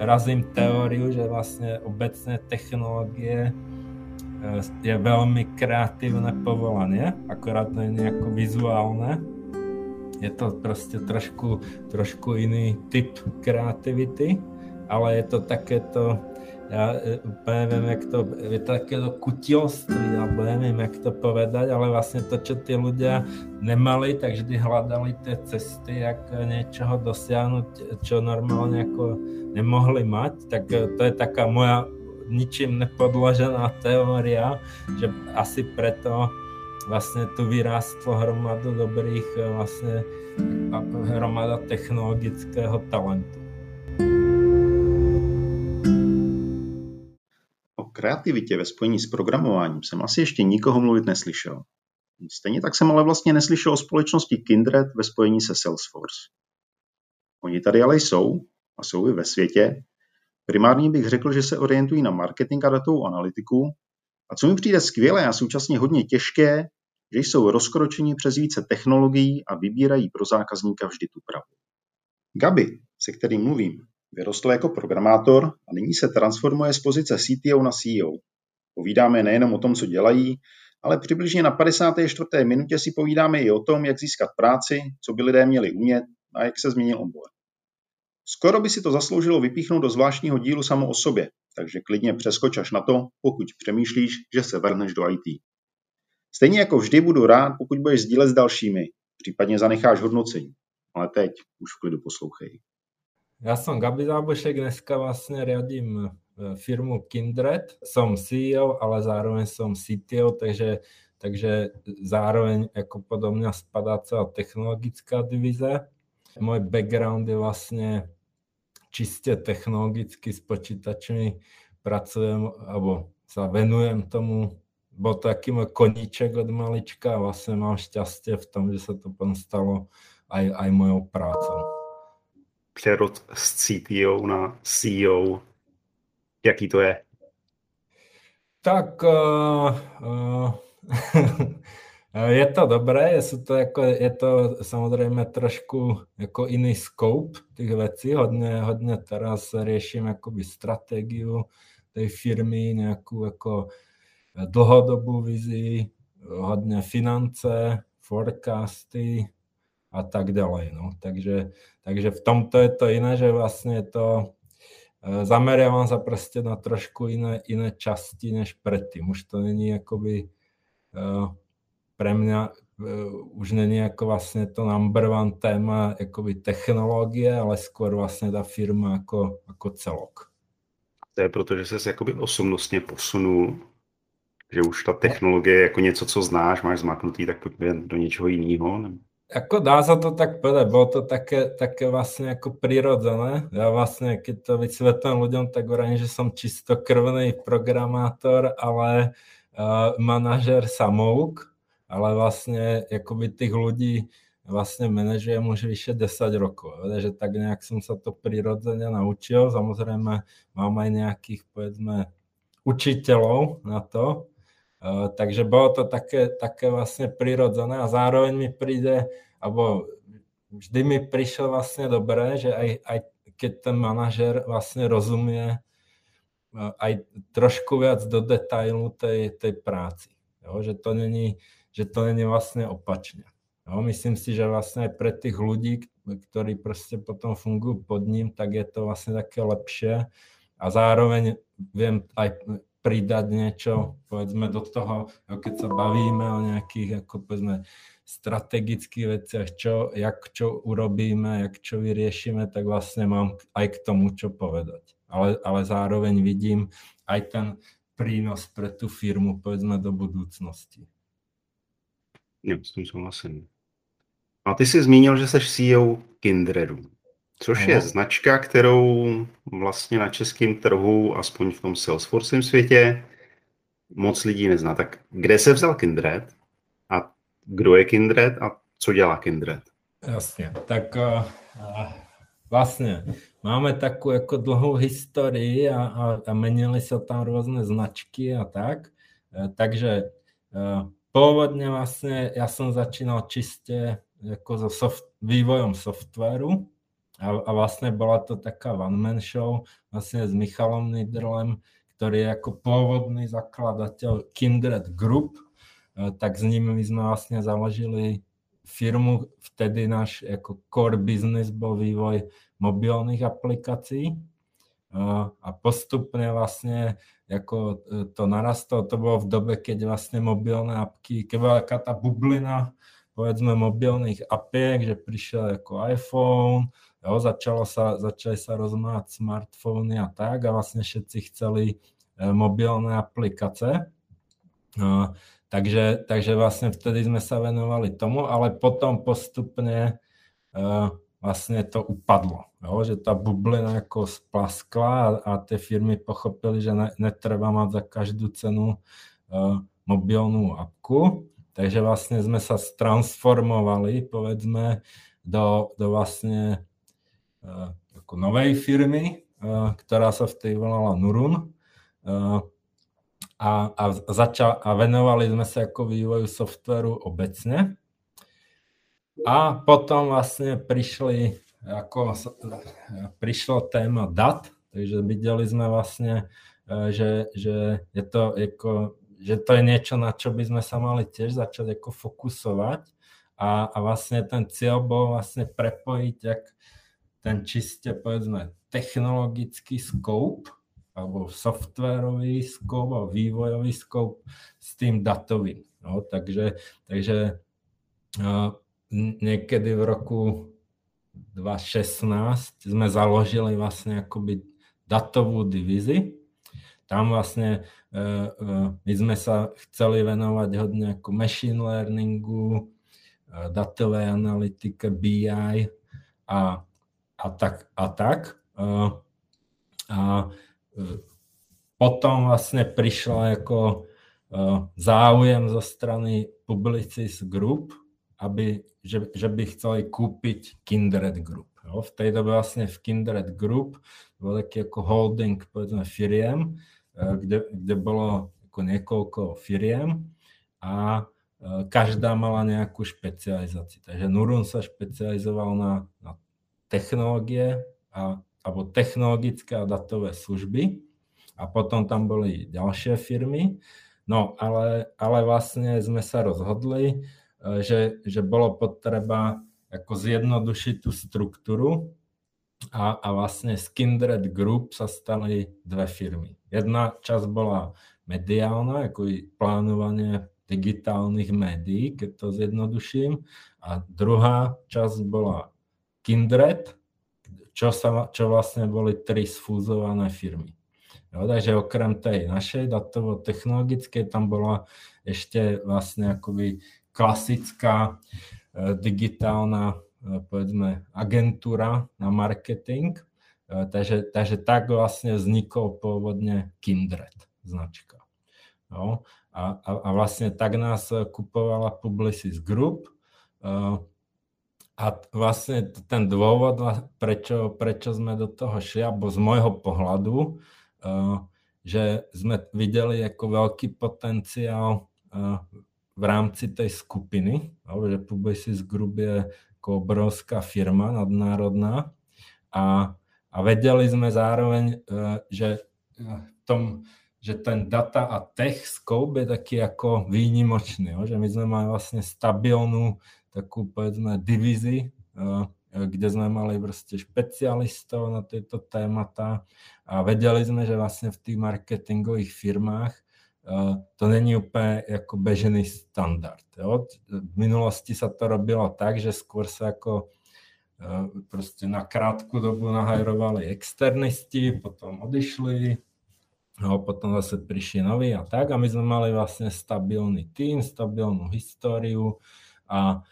razím teóriu, že vlastne obecne technológie je veľmi kreatívne povolanie, akorát to je nejako vizuálne. Je to proste trošku, trošku iný typ kreativity, ale je to takéto, ja úplne neviem, jak to, je to takéto kutilství, alebo neviem, jak to povedať, ale vlastne to, čo tí ľudia nemali, tak vždy hľadali tie cesty, jak niečoho dosiahnuť, čo normálne ako nemohli mať, tak to je taká moja ničím nepodložená teória, že asi preto vlastne tu vyrástlo hromadu dobrých vlastne hromada technologického talentu. Kreativitě ve spojení s programováním jsem asi ještě nikoho mluvit neslyšel. Stejně tak jsem ale vlastně neslyšel o společnosti Kindred ve spojení se Salesforce. Oni tady ale jsou a jsou i ve světě, Primárně bych řekl, že se orientují na marketing a datovou analytiku a co mi přijde skvělé a současně hodně těžké, že jsou rozkročeni přes více technologií a vybírají pro zákazníka vždy tu pravdu. Gabi, se kterým mluvím, vyrostl jako programátor a nyní se transformuje z pozice CTO na CEO. Povídáme nejenom o tom, co dělají, ale přibližně na 54. minutě si povídáme i o tom, jak získat práci, co by lidé měli umět a jak se změnil obor. Skoro by si to zasloužilo vypíchnout do zvláštního dílu samo o sobě, takže klidně přeskoč až na to, pokud přemýšlíš, že se vrhneš do IT. Stejně jako vždy budu rád, pokud budeš sdílet s dalšími, případně zanecháš hodnocení. Ale teď už v klidu poslouchej. Ja som Gabi Zábošek, dneska vlastne riadím e, firmu Kindred. Som CEO, ale zároveň som CTO, takže, takže zároveň ako podobne spadá celá technologická divíze. Môj background je vlastne čiste technologicky s počítačmi pracujem, alebo sa venujem tomu. Bol to taký môj koníček od malička a vlastne mám šťastie v tom, že sa to potom stalo aj, aj mojou prácou. Přerod z CTO na CEO, jaký to je? Tak uh, uh, Je to dobré, sú to ako, je to samozrejme trošku ako iný scope tých vecí. Hodne, hodne teraz riešim akoby stratégiu tej firmy, nejakú ako dlhodobú vizii, hodne finance, forecasty a tak ďalej. No. Takže, takže v tomto je to iné, že vlastne to e, zameriavam sa proste na trošku iné, iné časti než predtým. Už to není akoby uh, pre mňa uh, už není ako vlastne to number one téma akoby technológie, ale skôr vlastne tá firma ako, ako celok. To je proto, že ses jakoby osobnostně posunul, že už ta technologie je jako něco, co znáš, máš zmaknutý, tak pojďme do něčeho jiného. Ako dá sa to tak povedať, bolo to také, také vlastne ako prirodzené. Ja vlastne, keď to vysvetlím ľuďom, tak hovorím, že som čistokrvný programátor, ale uh, manažer samouk, ale vlastne akoby tých ľudí vlastne manažujem už vyše 10 rokov. Že tak nejak som sa to prirodzene naučil. Samozrejme mám aj nejakých, povedzme, učiteľov na to. Uh, takže bolo to také, také vlastne prirodzené a zároveň mi príde, alebo vždy mi prišlo vlastne dobré, že aj, aj keď ten manažer vlastne rozumie uh, aj trošku viac do detailu tej, tej práci. Jo? Že to není že to není vlastne opačne. No, myslím si, že vlastne aj pre tých ľudí, ktorí proste potom fungujú pod ním, tak je to vlastne také lepšie a zároveň viem aj pridať niečo, povedzme, do toho, keď sa bavíme o nejakých, ako povedzme, strategických veciach, čo, jak čo urobíme, jak čo vyriešime, tak vlastne mám aj k tomu čo povedať. Ale, ale zároveň vidím aj ten prínos pre tú firmu, povedzme, do budúcnosti. Jo, s tím souhlasím. A ty jsi zmínil, že jsi CEO Kindredu, což je značka, kterou vlastně na českém trhu, aspoň v tom Salesforce světě, moc lidí nezná. Tak kde se vzal Kindred a kdo je Kindred a co dělá Kindred? Jasně, tak uh, vlastně máme takovou jako dlouhou historii a, a, a menili se tam různé značky a tak. Uh, takže uh, pôvodne vlastne ja som začínal čiste ako so soft, vývojom softvéru a, a vlastne bola to taká one-man show vlastne s Michalom Nidrlem, ktorý je ako pôvodný zakladateľ Kindred Group, e, tak s ním my sme vlastne založili firmu, vtedy náš ako core business bol vývoj mobilných aplikácií. E, a postupne vlastne ako e, to narastlo, to bolo v dobe, keď vlastne mobilné apky, keď bola taká tá bublina, povedzme mobilných apiek, že prišiel ako iPhone, Jo, začalo sa, začali sa rozmáhať smartfóny a tak a vlastne všetci chceli e, mobilné aplikace. E, takže, takže vlastne vtedy sme sa venovali tomu, ale potom postupne e, vlastne to upadlo. Jo, že tá bublina ako splaskla a, a tie firmy pochopili, že ne, netreba mať za každú cenu mobilnú apku. Takže vlastne sme sa transformovali, povedzme, do, do vlastne Eh, ako novej firmy, eh, ktorá sa vtedy volala Nurun. Eh, a, a, začal, a venovali sme sa ako vývoju softveru obecne. A potom vlastne prišli, ako prišlo téma dat, takže videli sme vlastne, že, že, je to ako, že to je niečo, na čo by sme sa mali tiež začať ako fokusovať. A, a vlastne ten cieľ bol vlastne prepojiť, jak ten čiste, povedzme, technologický scope, alebo softwarový scope a vývojový scope s tým datovým. No, takže, takže uh, niekedy v roku 2016 sme založili vlastne akoby datovú divizi. Tam vlastne uh, uh, my sme sa chceli venovať hodne ako machine learningu, datovej analytike, BI a a tak a tak. A e, potom vlastne prišla ako e, záujem zo strany Publicis Group, aby, že, že by chceli kúpiť Kindred Group. Jo. V tej dobe vlastne v Kindred Group bol taký ako holding povedzme firiem, e, kde, kde bolo ako niekoľko firiem a každá mala nejakú špecializáciu. Takže Nurun sa špecializoval na, na technológie a, alebo technologické a datové služby a potom tam boli ďalšie firmy. No ale, ale vlastne sme sa rozhodli, e, že, že bolo potreba ako zjednodušiť tú struktúru a, a vlastne z Kindred Group sa stali dve firmy. Jedna časť bola mediálna, ako i plánovanie digitálnych médií, keď to zjednoduším, a druhá časť bola Kindred, čo, sa, čo vlastne boli tri sfúzované firmy. Jo, takže okrem tej našej datovo-technologickej tam bola ešte vlastne akoby klasická e, digitálna e, povedzme agentúra na marketing. E, takže, takže tak vlastne vznikol pôvodne Kindred značka. Jo, a, a, a vlastne tak nás kupovala Publicis Group. E, a vlastne ten dôvod, prečo, prečo sme do toho šli, alebo z môjho pohľadu, uh, že sme videli ako veľký potenciál uh, v rámci tej skupiny, že Publicis Group je ako obrovská firma nadnárodná. A, a vedeli sme zároveň, uh, že tom, že ten data a tech scope je taký ako výnimočný, že my sme mali vlastne stabilnú takú povedzme divízi, eh, kde sme mali proste špecialistov na tieto témata a vedeli sme, že vlastne v tých marketingových firmách eh, to není úplne ako bežený standard. Jo? V minulosti sa to robilo tak, že skôr sa ako eh, proste na krátku dobu nahajrovali externisti, potom odišli, no, potom zase prišli noví a tak a my sme mali vlastne stabilný tým, stabilnú históriu a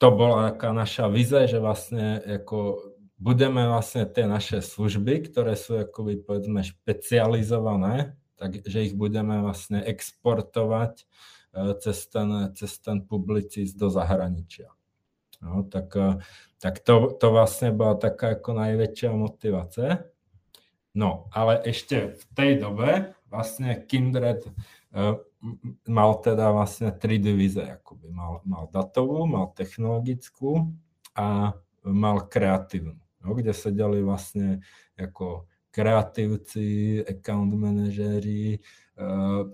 to bola taká naša vize, že vlastne ako budeme vlastne tie naše služby, ktoré sú akoby povedzme špecializované, takže ich budeme vlastne exportovať e, cez ten, cez ten publicist do zahraničia. No, tak tak to, to vlastne bola taká ako najväčšia motivácia. No, ale ešte v tej dobe vlastne Kindred mal teda vlastne tri divíze, akoby mal, mal datovú, mal technologickú a mal kreatívnu, no, kde sedeli vlastne ako kreatívci, account manažéri, uh,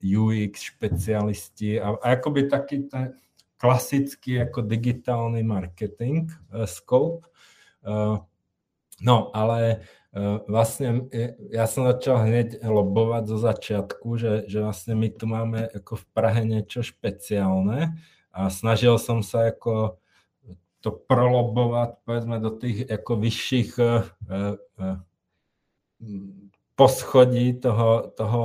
UX špecialisti a, a akoby taký ten klasický ako digitálny marketing uh, scope. No, ale vlastne ja som začal hneď lobovať zo začiatku, že, že vlastne my tu máme ako v Prahe niečo špeciálne a snažil som sa ako to prolobovať povedzme do tých ako vyšších uh, uh, poschodí toho, toho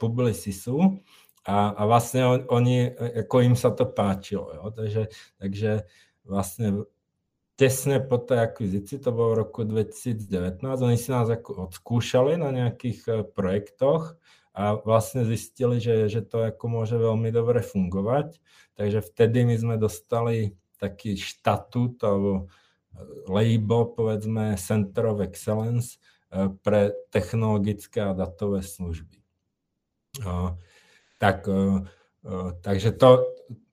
publicisu a, a vlastne on, oni, ako im sa to páčilo. Jo? Takže, takže vlastne tesne po tej akvizícii, to bolo v roku 2019, oni si nás ako odskúšali na nejakých projektoch a vlastne zistili, že, že to ako môže veľmi dobre fungovať. Takže vtedy my sme dostali taký štatút alebo e, label, povedzme, Center of Excellence e, pre technologické a datové služby. Tak, e, takže to,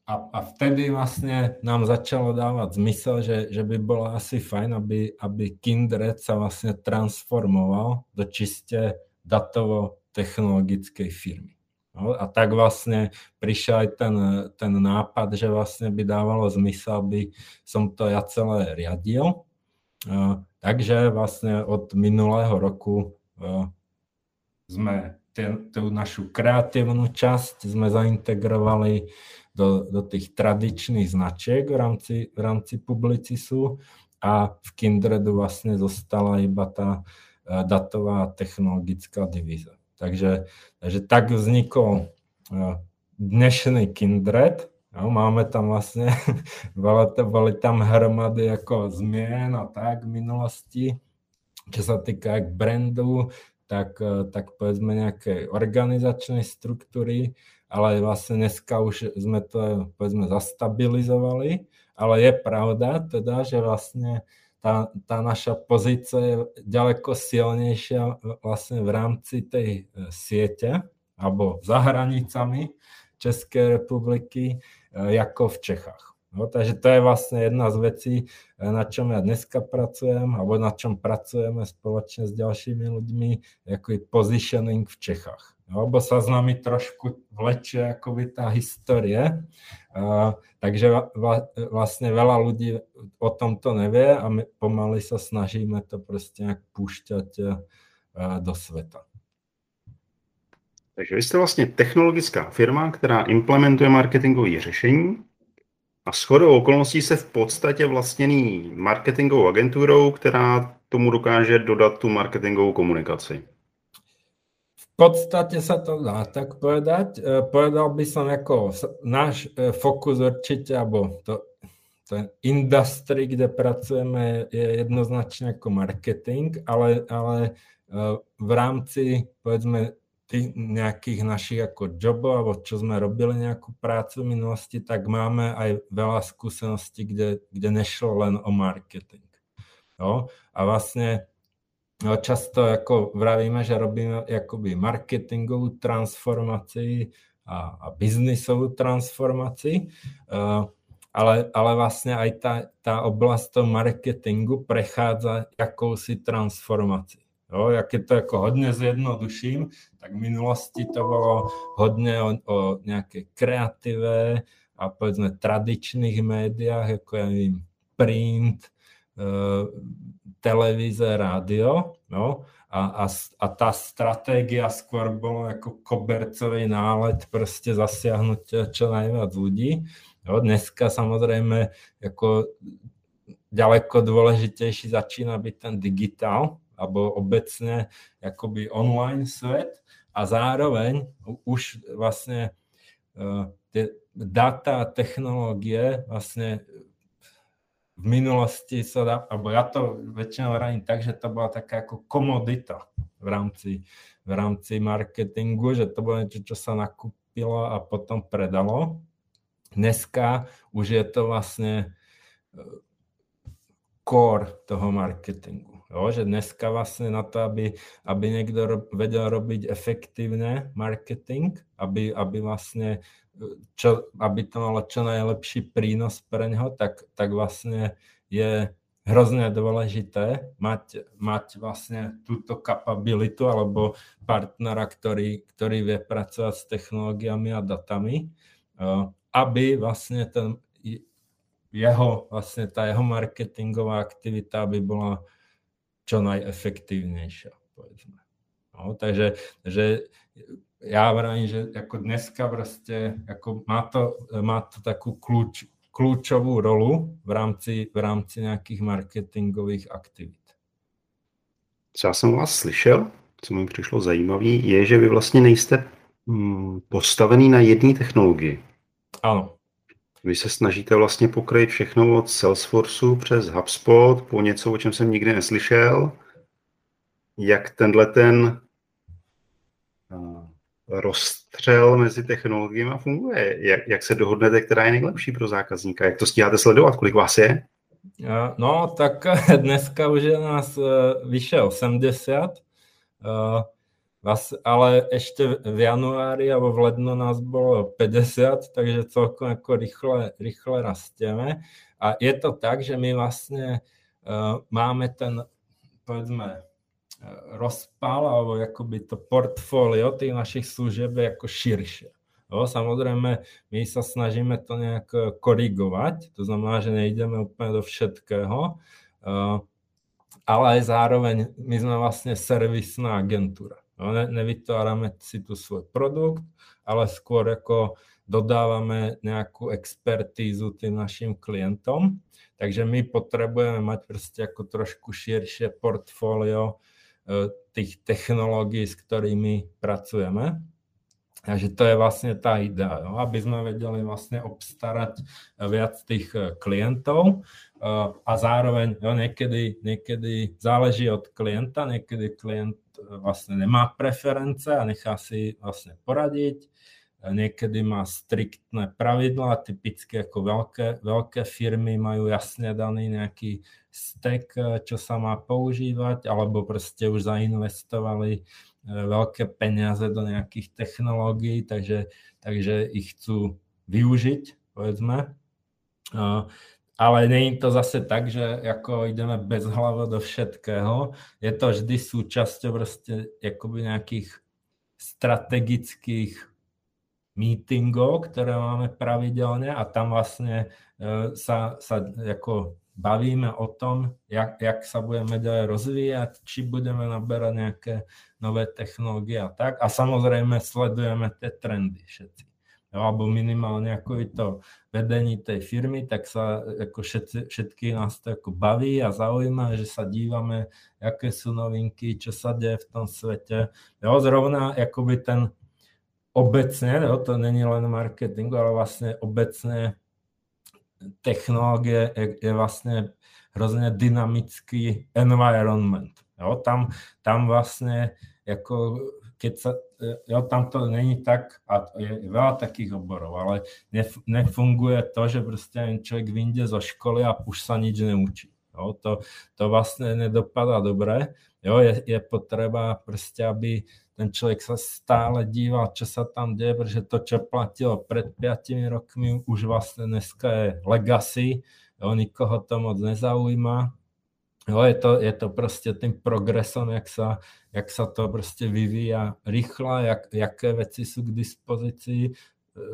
a, a vtedy vlastne nám začalo dávať zmysel, že, že by bolo asi fajn, aby, aby Kindred sa vlastne transformoval do čiste datovo-technologickej firmy. No, a tak vlastne prišiel aj ten, ten nápad, že vlastne by dávalo zmysel, aby som to ja celé riadil. Takže vlastne od minulého roku uh, sme tú našu kreatívnu časť sme zaintegrovali do, do tých tradičných značiek v rámci, v rámci Publicisu a v Kindredu vlastne zostala iba tá uh, datová technologická divíza. Takže, takže tak vznikol eh, dnešný Kindred. Jo, máme tam vlastne, boli tam hromady ako zmien a tak v minulosti, čo sa týka jak brandu, tak, eh, tak povedzme nejakej organizačnej štruktúry, ale vlastne dneska už sme to povedzme zastabilizovali, ale je pravda teda, že vlastne tá, tá naša pozícia je ďaleko silnejšia vlastne v rámci tej e, siete alebo za hranicami Českej republiky, e, ako v Čechách. No, takže to je vlastne jedna z vecí, e, na čom ja dneska pracujem, alebo na čom pracujeme spoločne s ďalšími ľuďmi, ako je positioning v Čechách lebo sa s nami trošku vlečie akoby tá histórie. Uh, takže va, vlastne veľa ľudí o tomto nevie a my pomaly sa snažíme to proste nejak púšťať uh, do sveta. Takže vy jste vlastně technologická firma, která implementuje marketingové řešení a shodou okolností se v podstatě vlastněný marketingovou agenturou, která tomu dokáže dodat tu marketingovou komunikaci podstate sa to dá tak povedať. E, povedal by som ako náš e, fokus určite, alebo to, ten industry, kde pracujeme, je jednoznačne ako marketing, ale, ale e, v rámci, povedzme, tých nejakých našich ako jobov, alebo čo sme robili nejakú prácu v minulosti, tak máme aj veľa skúseností, kde, kde nešlo len o marketing. Jo? A vlastne No, často ako vravíme, že robíme akoby marketingovú transformáciu a, a biznisovú transformáciu, uh, ale, ale vlastne aj tá, tá oblasť toho marketingu prechádza jakousi transformácií. Jo, ja keď to ako hodne zjednoduším, tak v minulosti to bolo hodne o, o nejakej kreatíve a povedzme tradičných médiách, ako ja neviem, print, uh, televíze, rádio, no, a, a, a tá stratégia skôr bolo ako kobercový nálet proste zasiahnuť čo najviac ľudí. No, dneska samozrejme ako ďaleko dôležitejší začína byť ten digitál, alebo obecne akoby online svet a zároveň už vlastne uh, tie data technológie vlastne v minulosti sa dá, alebo ja to väčšinou radím tak, že to bola taká ako komodita v rámci, v rámci marketingu, že to bolo niečo, čo sa nakúpilo a potom predalo. Dneska už je to vlastne e, core toho marketingu. Jo, že dneska vlastne na to, aby, aby niekto vedel robiť efektívne marketing, aby, aby vlastne čo, aby to malo čo najlepší prínos pre neho, tak, tak vlastne je hrozne dôležité mať, mať vlastne túto kapabilitu alebo partnera, ktorý, ktorý vie pracovať s technológiami a datami, aby vlastne ten jeho, vlastne tá jeho marketingová aktivita by bola čo najefektívnejšia, povedzme. No, takže, takže ja vravím, že ako dneska proste, ako má to, má to takú kľúč, kľúčovú rolu v rámci, v rámci nějakých marketingových aktivit. Co já jsem vás slyšel, co mi přišlo zajímavé, je, že vy vlastně nejste mm, postavený na jedné technologii. Ano. Vy se snažíte vlastně pokryt všechno od Salesforceu přes HubSpot po něco, o čem jsem nikdy neslyšel. Jak tenhle ten rozstřel mezi technologiemi funguje? Jak, jak se dohodnete, která je nejlepší pro zákazníka? Jak to stíháte sledovat? Kolik vás je? No, tak dneska už je nás e, vyše 80, ale ešte v januári alebo v lednu nás bolo 50, takže celkom ako rýchle, rýchle rastieme. A je to tak, že my vlastne e, máme ten, povedzme, rozpal alebo akoby to portfólio tých našich služieb je ako širšie. Jo, samozrejme, my sa snažíme to nejak korigovať, to znamená, že nejdeme úplne do všetkého, ale aj zároveň my sme vlastne servisná agentúra. Jo, ne, nevytvárame si tu svoj produkt, ale skôr ako dodávame nejakú expertízu tým našim klientom. Takže my potrebujeme mať proste ako trošku širšie portfólio E, tých technológií, s ktorými pracujeme. Takže to je vlastne tá idea, jo? aby sme vedeli vlastne obstarať viac tých e, klientov e, a zároveň jo, niekedy, niekedy záleží od klienta, niekedy klient vlastne nemá preference a nechá si vlastne poradiť, niekedy má striktné pravidla, typicky ako veľké, veľké firmy majú jasne daný nejaký stack, čo sa má používať, alebo proste už zainvestovali eh, veľké peniaze do nejakých technológií, takže, takže ich chcú využiť, povedzme. Ale je to zase tak, že ako ideme bez hlavo do všetkého. Je to vždy súčasťou proste nejakých strategických meetingov, ktoré máme pravidelne a tam vlastne sa, sa ako bavíme o tom, jak, jak sa budeme ďalej rozvíjať, či budeme naberať nejaké nové technológie a tak. A samozrejme sledujeme tie trendy všetci. Alebo minimálne ako je to vedení tej firmy, tak sa ako všetci, všetky nás to ako baví a zaujíma, že sa dívame, aké sú novinky, čo sa deje v tom svete. Jo, zrovna akoby ten obecne, jo, to není len marketing, ale vlastne obecne technológie je, je vlastne hrozne dynamický environment. Jo, tam, tam vlastne, ako keď sa, jo, tam to není tak, a je veľa takých oborov, ale nef, nefunguje to, že proste človek vyjde zo školy a už sa nič neučí. Jo, to, to vlastne nedopadá dobre. Jo, je, je potreba proste, aby ten človek sa stále díval, čo sa tam deje, pretože to, čo platilo pred 5 rokmi, už vlastne dneska je legacy, jo, nikoho to moc nezaujíma. Jo, je, to, je to proste tým progresom, jak sa, jak sa to proste vyvíja rýchlo, jak, jaké veci sú k dispozícii.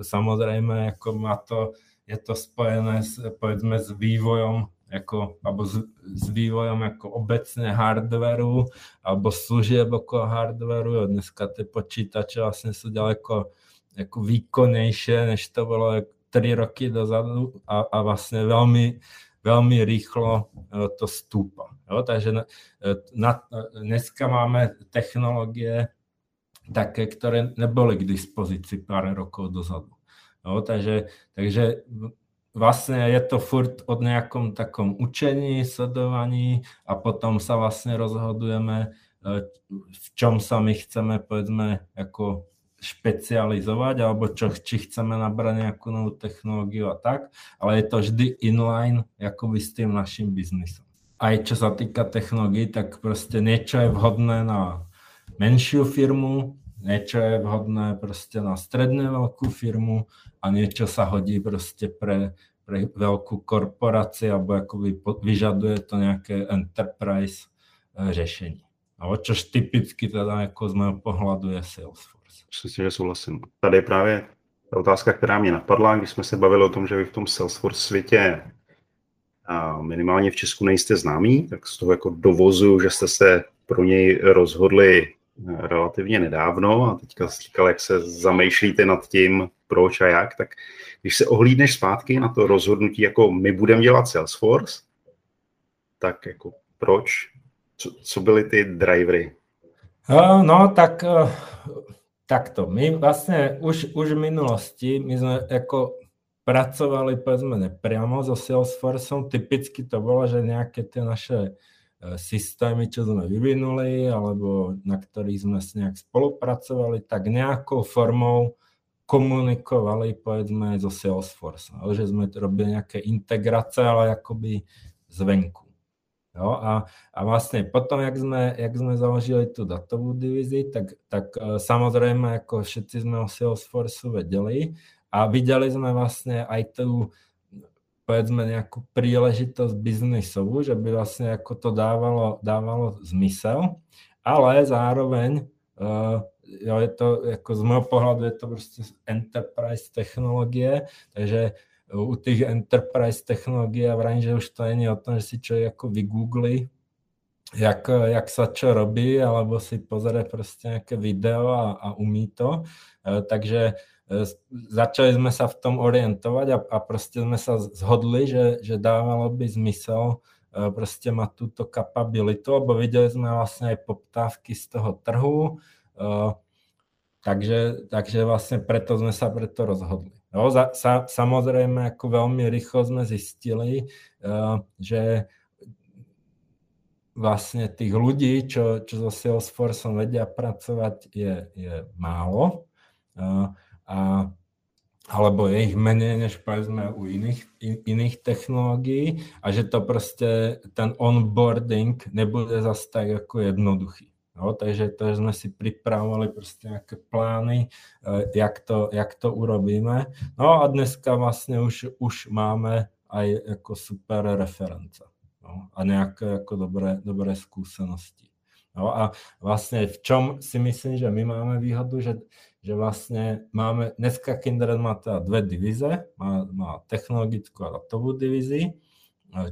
Samozrejme, ako má to, je to spojené s, povedzme, s vývojom ako, alebo s, s vývojom ako obecne hardveru alebo služieb okolo hardveru. Dneska tie počítače vlastne sú ďaleko ako výkonnejšie, než to bolo 3 roky dozadu a, a vlastne veľmi, veľmi rýchlo e, to stúpa. Jo? Takže na, e, na, dneska máme technológie také, ktoré neboli k dispozícii pár rokov dozadu. Jo? Takže, takže vlastne je to furt od nejakom takom učení, sledovaní a potom sa vlastne rozhodujeme, e, v čom sa my chceme, povedzme, ako špecializovať, alebo čo, či chceme nabrať nejakú novú technológiu a tak, ale je to vždy inline akoby s tým našim biznisom. Aj čo sa týka technológií, tak proste niečo je vhodné na menšiu firmu, niečo je vhodné proste na stredne veľkú firmu a niečo sa hodí proste pre, pre veľkú korporáciu alebo akoby vyžaduje to nejaké enterprise řešení. Ale čož typicky teda jako z mého pohledu je Salesforce. Myslím, že souhlasím. Tady je právě ta otázka, která mě napadla, když jsme se bavili o tom, že vy v tom Salesforce světě a minimálně v Česku nejste známí, tak z toho jako dovozu, že jste se pro něj rozhodli eh, relativně nedávno a teďka jsi říkal, jak se zamýšlíte nad tím, proč a jak, tak když se ohlídneš zpátky na to rozhodnutí, jako my budeme dělat Salesforce, tak jako proč? Co, co byly ty drivery? Uh, no, tak uh, takto. My vlastně už, už v minulosti, my jsme jako pracovali povedzme nepriamo so Salesforceom. Typicky to bolo, že nejaké tie naše e, systémy, čo sme vyvinuli, alebo na ktorých sme s nejak spolupracovali, tak nejakou formou komunikovali povedzme so Salesforce. Že sme robili nejaké integrácie, ale akoby zvenku. Jo, a, a vlastne potom, jak sme, jak sme založili tú datovú divíziu, tak, tak e, samozrejme, ako všetci sme o Salesforce vedeli, a videli sme vlastne aj tú povedzme nejakú príležitosť biznisovú, že by vlastne ako to dávalo, dávalo zmysel, ale zároveň uh, je to, ako z môjho pohľadu je to proste enterprise technológie, takže u tých enterprise technológií ja vrajím, že už to je o tom, že si človek ako vygoogli, jak, jak sa čo robí, alebo si pozrie proste nejaké video a, a umí to. Uh, takže E, začali sme sa v tom orientovať a, a proste sme sa zhodli, že, že dávalo by zmysel e, proste mať túto kapabilitu, lebo videli sme vlastne aj poptávky z toho trhu, e, takže, takže vlastne preto sme sa preto rozhodli. No, za, sa, samozrejme, ako veľmi rýchlo sme zistili, že vlastne tých ľudí, čo, čo so Salesforceom vedia pracovať, je, je málo a, alebo je ich menej než povedzme u iných, in, iných technológií a že to proste ten onboarding nebude zase tak ako jednoduchý. No, takže to sme si pripravovali proste nejaké plány, eh, jak, to, jak to urobíme. No a dneska vlastne už, už máme aj ako super reference no, a nejaké ako dobré, dobré skúsenosti. No a vlastne v čom si myslím, že my máme výhodu, že, že vlastne máme, dneska Kindred má teda dve divíze, má, má technologickú a datovú divíziu,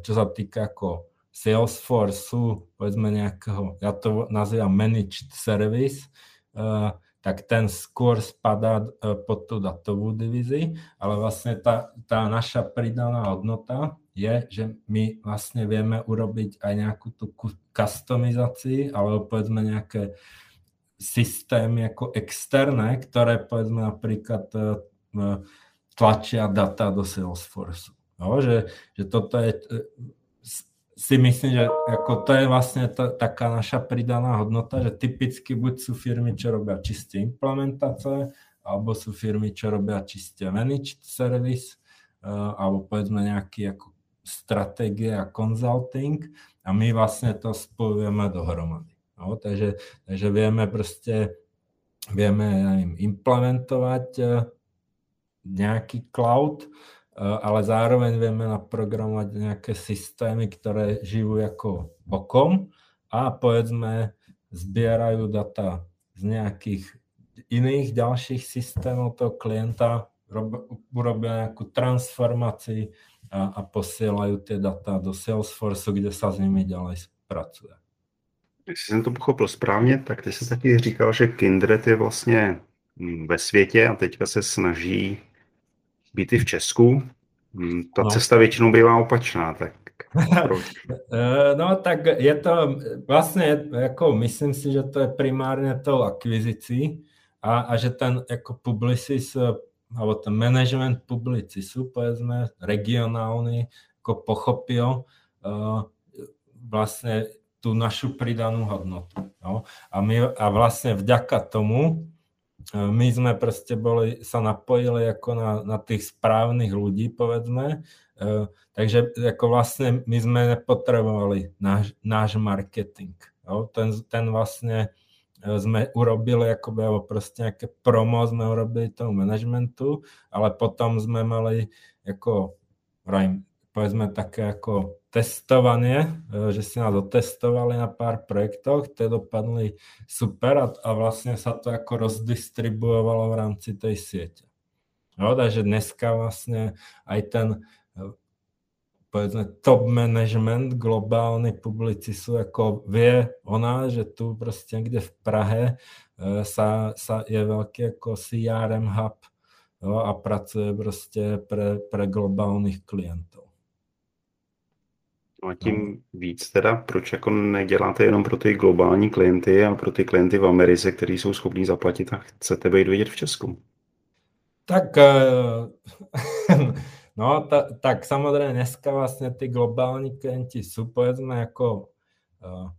čo sa týka ako Salesforce, povedzme nejakého, ja to nazývam managed service, uh, tak ten skôr spadá uh, pod tú datovú divíziu, ale vlastne tá, tá naša pridaná hodnota je, že my vlastne vieme urobiť aj nejakú tú customizáciu, alebo povedzme nejaké systémy ako externé, ktoré povedzme napríklad e, e, tlačia data do Salesforce. No, že, že toto je, si myslím, že ako to je vlastne to, taká naša pridaná hodnota, že typicky buď sú firmy, čo robia čisté implementácie, alebo sú firmy, čo robia čisté managed service, alebo povedzme nejaký ako stratégie a consulting a my vlastne to spojujeme dohromady. No, takže, takže vieme proste, vieme neviem, implementovať e, nejaký cloud, ale zároveň vieme naprogramovať nejaké systémy, ktoré žijú ako bokom a povedzme zbierajú data z nejakých iných ďalších systémov toho klienta, urobia nejakú transformáciu a, a posielajú tie data do Salesforce, kde sa s nimi ďalej pracuje. Jestli jsem to pochopil správně, tak ty jsi taky říkal, že Kindred je vlastně mm, ve světě a teďka se snaží být i v Česku. Mm, ta no. cesta většinou bývá opačná, tak? Eh, no tak je to vlastně, jako myslím si, že to je primárně tou akvizicí a, a že ten jako publicis, alebo ten management publicisu, povedzme, regionálny, ako pochopil uh, vlastne tú našu pridanú hodnotu. No. A, my, a vlastne vďaka tomu my sme proste boli, sa napojili ako na, na tých správnych ľudí, povedzme. E, takže ako vlastne my sme nepotrebovali náš, náš marketing. No. Ten, ten vlastne e, sme urobili akoby, alebo proste nejaké promo sme urobili tomu managementu, ale potom sme mali ako povedzme také ako testovanie, že si nás otestovali na pár projektoch, tie dopadli super a, a vlastne sa to ako rozdistribuovalo v rámci tej siete. No, takže dneska vlastne aj ten e, povedzme top management, globálny publici sú ako vie ona, že tu proste niekde v Prahe e, sa, sa je veľký ako CRM hub jo, a pracuje proste pre, pre globálnych klientov. No a tím víc teda, proč jako neděláte jenom pro ty globální klienty a pro ty klienty v Americe, kteří jsou schopní zaplatit a chcete být vidět v Česku? Tak, eh, no, ta, tak samozrejme dneska vlastne tí globálni klienti sú povedzme ako uh,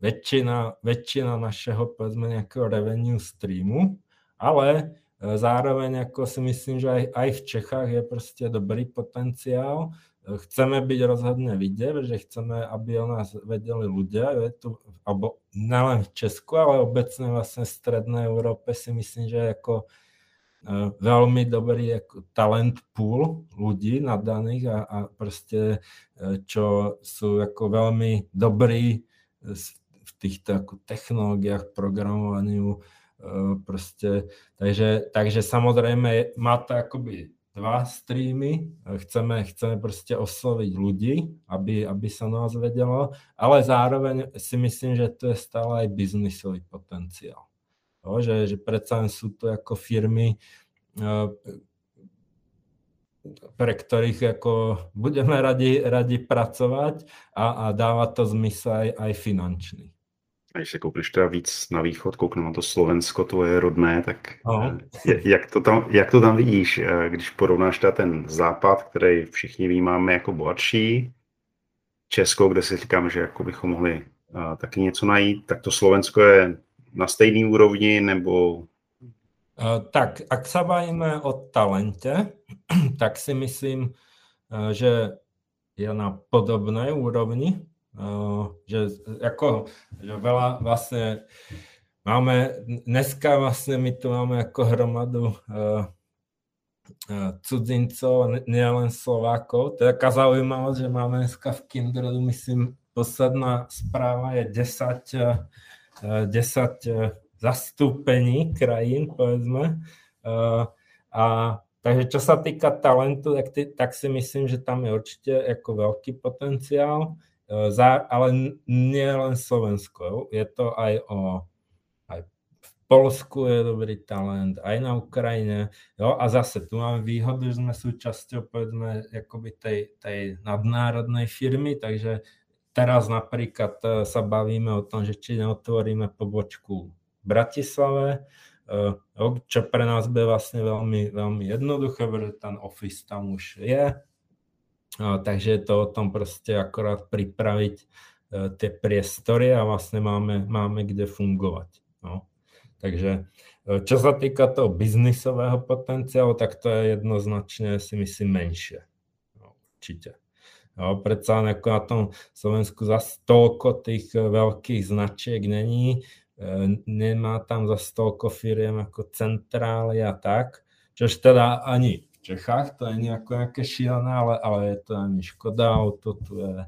väčšina, väčšina našeho povedzme nejakého revenue streamu, ale uh, zároveň ako si myslím, že aj, aj v Čechách je proste dobrý potenciál chceme byť rozhodne vidieť, že chceme, aby o nás vedeli ľudia, je tu, alebo nielen v Česku, ale obecne vlastne v Strednej Európe si myslím, že ako e, veľmi dobrý ako talent pool ľudí nadaných a, a proste e, čo sú ako veľmi dobrí v týchto ako technológiách, programovaniu, e, proste, takže, takže samozrejme má to akoby dva streamy, chceme, chceme proste osloviť ľudí, aby, aby sa nás vedelo, ale zároveň si myslím, že to je stále aj biznisový potenciál. Jo, že, že predsa sú to ako firmy, eh, pre ktorých ako budeme radi, radi pracovať a, a dáva to zmysel aj, aj finančný. A když se koukneš teda víc na východ, kouknu na to Slovensko, tvoje rodné, tak no. jak, to tam, jak to tam vidíš, eh, když porovnáš teda ten západ, který všichni vnímáme jako bohatší, Česko, kde si říkám, že jako bychom mohli uh, taky něco najít, tak to Slovensko je na stejný úrovni, nebo... Uh, tak, ak sa bavíme o talente, tak si myslím, že je na podobnej úrovni že ako, že veľa vlastne máme, dneska vlastne my tu máme ako hromadu uh, cudzincov, nielen Slovákov. To je taká zaujímavosť, že máme dneska v Kindredu, myslím, posledná správa je 10, 10 zastúpení krajín, povedzme. A takže čo sa týka talentu, tak, tak si myslím, že tam je určite ako veľký potenciál. Eh, ale nie len Slovensko, je to aj o aj v Polsku je dobrý talent, aj na Ukrajine. Jo? A zase tu máme výhodu, že sme súčasťou povedzme akoby tej, tej nadnárodnej firmy, takže teraz napríklad eh, sa bavíme o tom, že či neotvoríme pobočku v Bratislave, eh, čo pre nás bude vlastne veľmi, veľmi jednoduché, pretože ten office tam už je, takže je to o tom proste akorát pripraviť e, tie priestory a vlastne máme, máme kde fungovať. No. Takže e, čo sa týka toho biznisového potenciálu, tak to je jednoznačne si myslím menšie. No, určite. No, predsa na tom Slovensku za toľko tých e, veľkých značiek není, nemá tam za toľko firiem ako centrály a tak, čož teda ani Čechách, to je nejako nejaké šialené, ale, ale je to ani Škoda auto, tu je,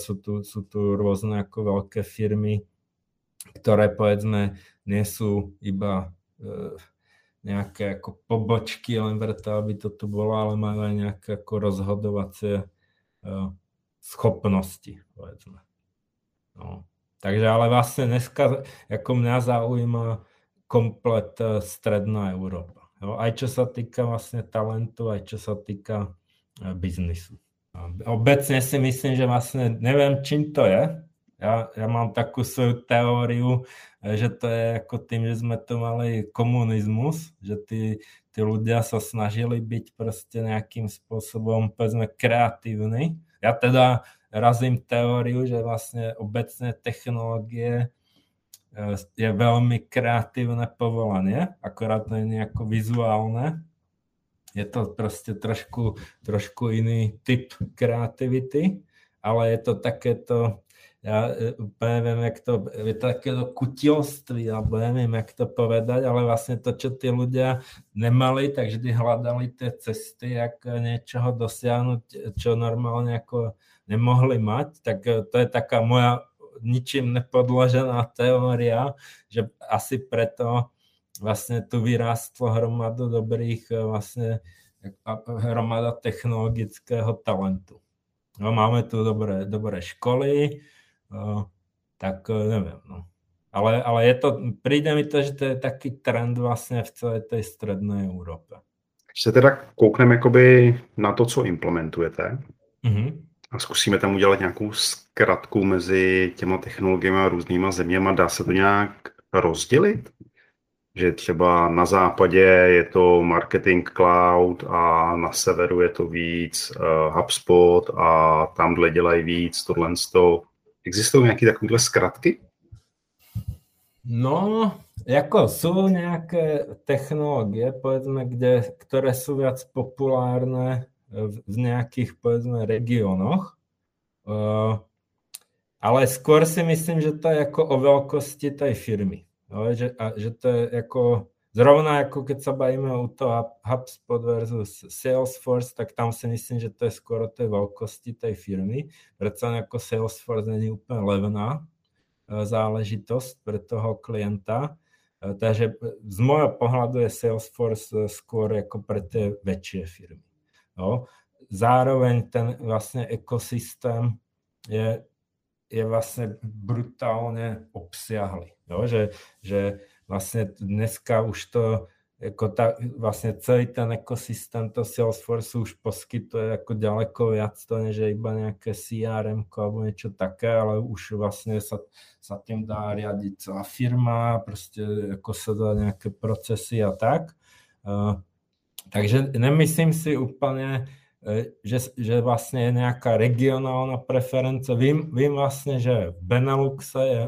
sú, tu, sú tu rôzne ako veľké firmy, ktoré povedzme nie sú iba e, nejaké ako pobočky len preto, aby to tu bolo, ale majú aj nejaké ako rozhodovacie e, schopnosti, povedzme. No. Takže ale vlastne dneska, ako mňa zaujíma komplet e, stredná Európa. No, aj čo sa týka vlastne talentu, aj čo sa týka e, biznisu. Obecne si myslím, že vlastne neviem, čím to je. Ja, ja mám takú svoju teóriu, e, že to je ako tým, že sme tu mali komunizmus, že tí, tí ľudia sa snažili byť proste nejakým spôsobom, povedzme, kreatívni. Ja teda razím teóriu, že vlastne obecne technológie je veľmi kreatívne povolanie, akorát to je nejako vizuálne. Je to proste trošku, trošku iný typ kreativity, ale je to takéto, ja úplne neviem, jak to, je to takéto kutilství, alebo neviem, jak to povedať, ale vlastne to, čo tí ľudia nemali, tak vždy hľadali tie cesty, jak niečoho dosiahnuť, čo normálne ako nemohli mať, tak to je taká moja ničím nepodložená teória, že asi preto vlastne tu vyrástlo hromadu dobrých e, vlastne hromada technologického talentu. No, máme tu dobré, dobré školy, uh, tak uh, neviem. No. Ale, ale je to, príde mi to, že to je taký trend vlastně v celé té střední Evropě. Když se teda koukneme jakoby na to, co implementujete, mm-hmm. A zkusíme tam udělat nějakou zkratku mezi těma technologiemi a různýma zeměma, dá se to nějak rozdělit? že třeba na západě je to marketing cloud a na severu je to víc uh, HubSpot a tamhle dělají víc tohle. Existují nějaké takovéhle zkratky? No, jako jsou nějaké technologie, povedzme, kde, které jsou viac populárne v, nějakých, povedzme, regionoch. Uh, ale skôr si myslím, že to je jako o veľkosti tej firmy. Že, a, že to je ako, zrovna ako keď sa bavíme o toho HubSpot versus Salesforce, tak tam si myslím, že to je skoro tej veľkosti tej firmy. Preto ako Salesforce není úplne levná e, záležitosť pre toho klienta. E, takže z môjho pohľadu je Salesforce skôr ako pre tie väčšie firmy. No. Zároveň ten vlastne ekosystém je je vlastne brutálne obsiahly. Jo? Že, že vlastne dneska už to ako ta, vlastne celý ten ekosystém to Salesforce už poskytuje ako ďaleko viac to, než je iba nejaké CRM alebo niečo také, ale už vlastne sa, sa tým dá riadiť celá firma, proste ako sa dá nejaké procesy a tak. Uh, takže nemyslím si úplne, E, že, že vlastne je nejaká regionálna preferencia. Vím, vím vlastne, že v Beneluxe je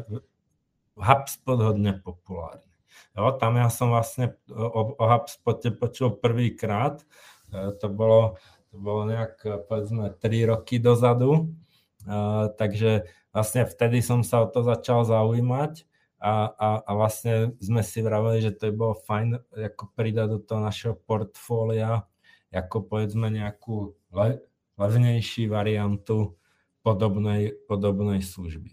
HubSpot hodne populárny. Jo, tam ja som vlastne o, o HubSpote počul prvýkrát. E, to bolo, to bolo nejak, povedzme, 3 roky dozadu. E, takže vlastne vtedy som sa o to začal zaujímať a, a, a vlastne sme si vraveli, že to by bolo fajn ako pridať do toho našeho portfólia ako povedzme nejakú le, levnejší variantu podobnej, podobnej služby.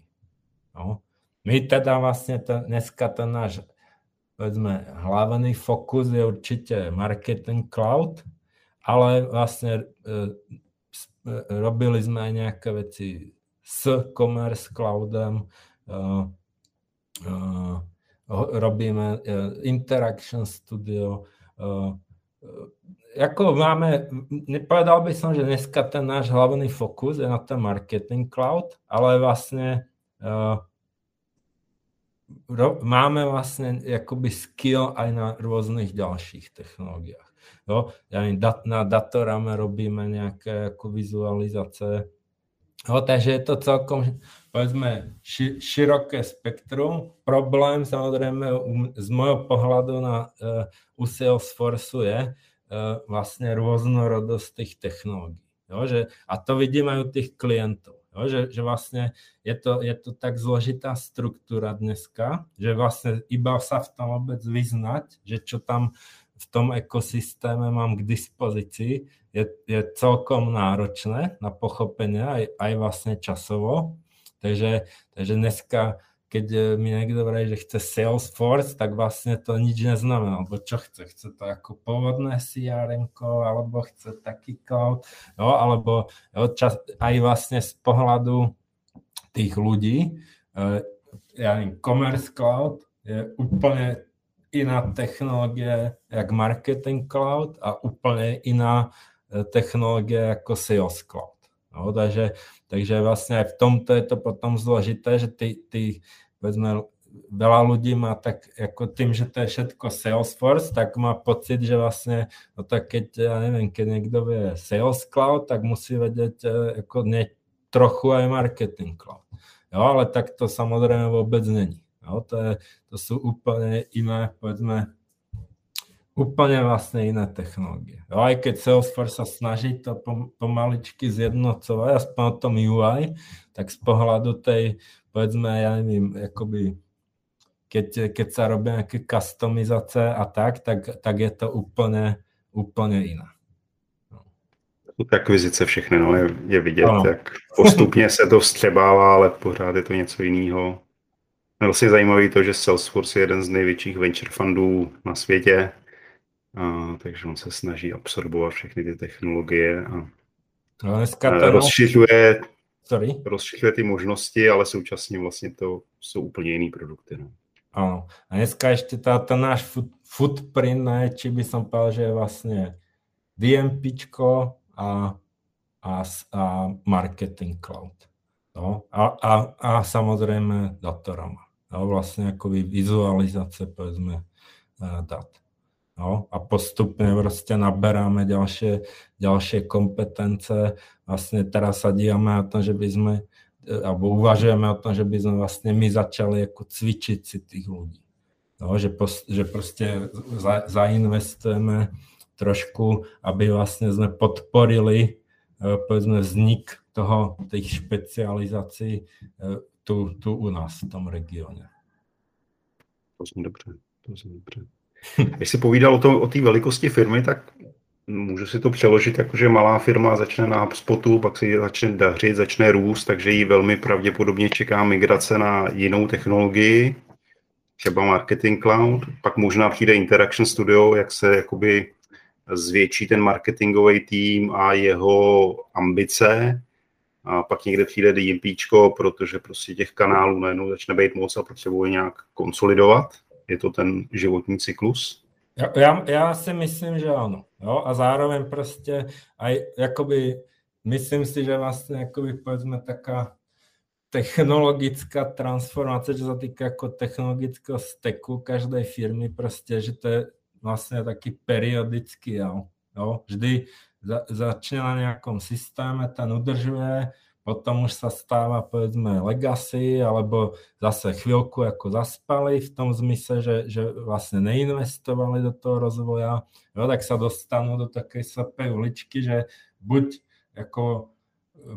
No. My teda vlastne to, dneska ten náš povedzme, hlavný fokus je určite marketing cloud, ale vlastne e, e, robili sme aj nejaké veci s commerce cloudem, e, robíme e, interaction studio, e, ako máme, nepovedal by som, že dneska ten náš hlavný fokus je na ten marketing cloud, ale vlastne máme vlastne akoby skill aj na rôznych ďalších technológiách. Jo? Ja na datorame robíme nejaké ako vizualizace. Jo, takže je to celkom, povedzme, ši, široké spektrum. Problém samozrejme z môjho pohľadu na uh, u Salesforce je, E, vlastne rôznorodosť tých technológií. Jo, že, a to vidím aj u tých klientov, jo, že, že vlastne je to, je to tak zložitá struktúra dneska, že vlastne iba sa v tom vôbec vyznať, že čo tam v tom ekosystéme mám k dispozícii, je, je celkom náročné na pochopenie aj, aj vlastne časovo. Takže, takže dneska keď e, mi niekto vraví, že chce Salesforce, tak vlastne to nič neznamená, lebo čo chce? Chce to ako pôvodné CRM, alebo chce taký cloud, no, alebo jo, čas, aj vlastne z pohľadu tých ľudí, e, ja neviem, Commerce Cloud je úplne iná technológia jak Marketing Cloud a úplne iná e, technológia ako Sales Cloud. No, takže, takže aj v tomto je to potom zložité, že ty, ty povedzme, veľa ľudí má tak, ako tým, že to je všetko Salesforce, tak má pocit, že vlastne, no tak keď, ja neviem, keď niekto vie Sales Cloud, tak musí vedieť ako ne, trochu aj Marketing Cloud. Jo, ale tak to samozrejme vôbec není. Jo, to, je, to sú úplne iné, povedzme, úplne vlastne iné technológie. Jo, aj keď Salesforce sa snaží to pomaličky zjednocovať, aspoň o tom UI, tak z pohľadu tej povedzme, ja neviem, akoby keď, keď sa robia nejaké customizace a tak, tak, tak je to úplně, úplně jiné. Akvizice všechny, no, je, je vidět, ano. jak postupně se to vstřebává, ale pořád je to něco jiného. Vlastně zajímavé to, že Salesforce je jeden z největších venture fundů na světě, a, takže on se snaží absorbovat všechny ty technologie a, no, dneska to rozšiřuje, Sorry? rozšiřuje ty možnosti, ale současně vlastně to jsou úplně jiný produkty. No. Áno. A dneska ešte tá, tá náš foot, footprint najväčší by som povedal, že je vlastne DMPčko a, a, a marketing cloud. No, a, a, a samozrejme datorama. No, vlastne akoby vizualizácie, povedzme, eh, dat. No, a postupne proste naberáme ďalšie, ďalšie kompetence. Vlastne teraz sa dívame na to, že by sme alebo uvažujeme o tom, že by sme vlastne my začali ako cvičiť si tých ľudí. No, že, pos, že proste za, zainvestujeme trošku, aby vlastne sme podporili e, povedzme vznik toho, tých špecializácií e, tu, tu u nás v tom regióne. To zní dobře, to zní dobře. Když jsi povídal o té velikosti firmy, tak Můžu si to přeložit jako, že malá firma začne na HubSpotu, pak si začne dařit, začne růst, takže jí velmi pravděpodobně čeká migrace na jinou technologii, třeba Marketing Cloud, pak možná přijde Interaction Studio, jak se jakoby zvětší ten marketingový tým a jeho ambice, a pak někde přijde DMP, protože prostě těch kanálů najednou začne být moc a potřebuje nějak konsolidovat. Je to ten životní cyklus? Ja, ja, ja si myslím, že áno. Jo? A zároveň proste aj akoby, myslím si, že vlastne akoby povedzme taká technologická transformácia, čo sa týka ako technologického steku každej firmy, proste, že to je vlastne taký periodický jav. Jo? Vždy za, začne na nejakom systéme, ten udržuje, potom už sa stáva povedzme legacy, alebo zase chvíľku ako zaspali v tom zmysle, že, že vlastne neinvestovali do toho rozvoja, jo, tak sa dostanú do takej slepej uličky, že buď ako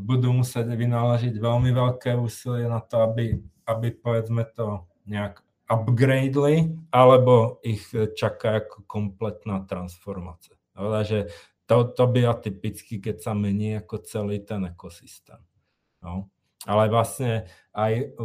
budú musieť vynaložiť veľmi veľké úsilie na to, aby, aby povedzme to nejak upgradeli, alebo ich čaká ako kompletná transformácia. Takže to, to by atypicky, keď sa mení ako celý ten ekosystém. No. Ale vlastne aj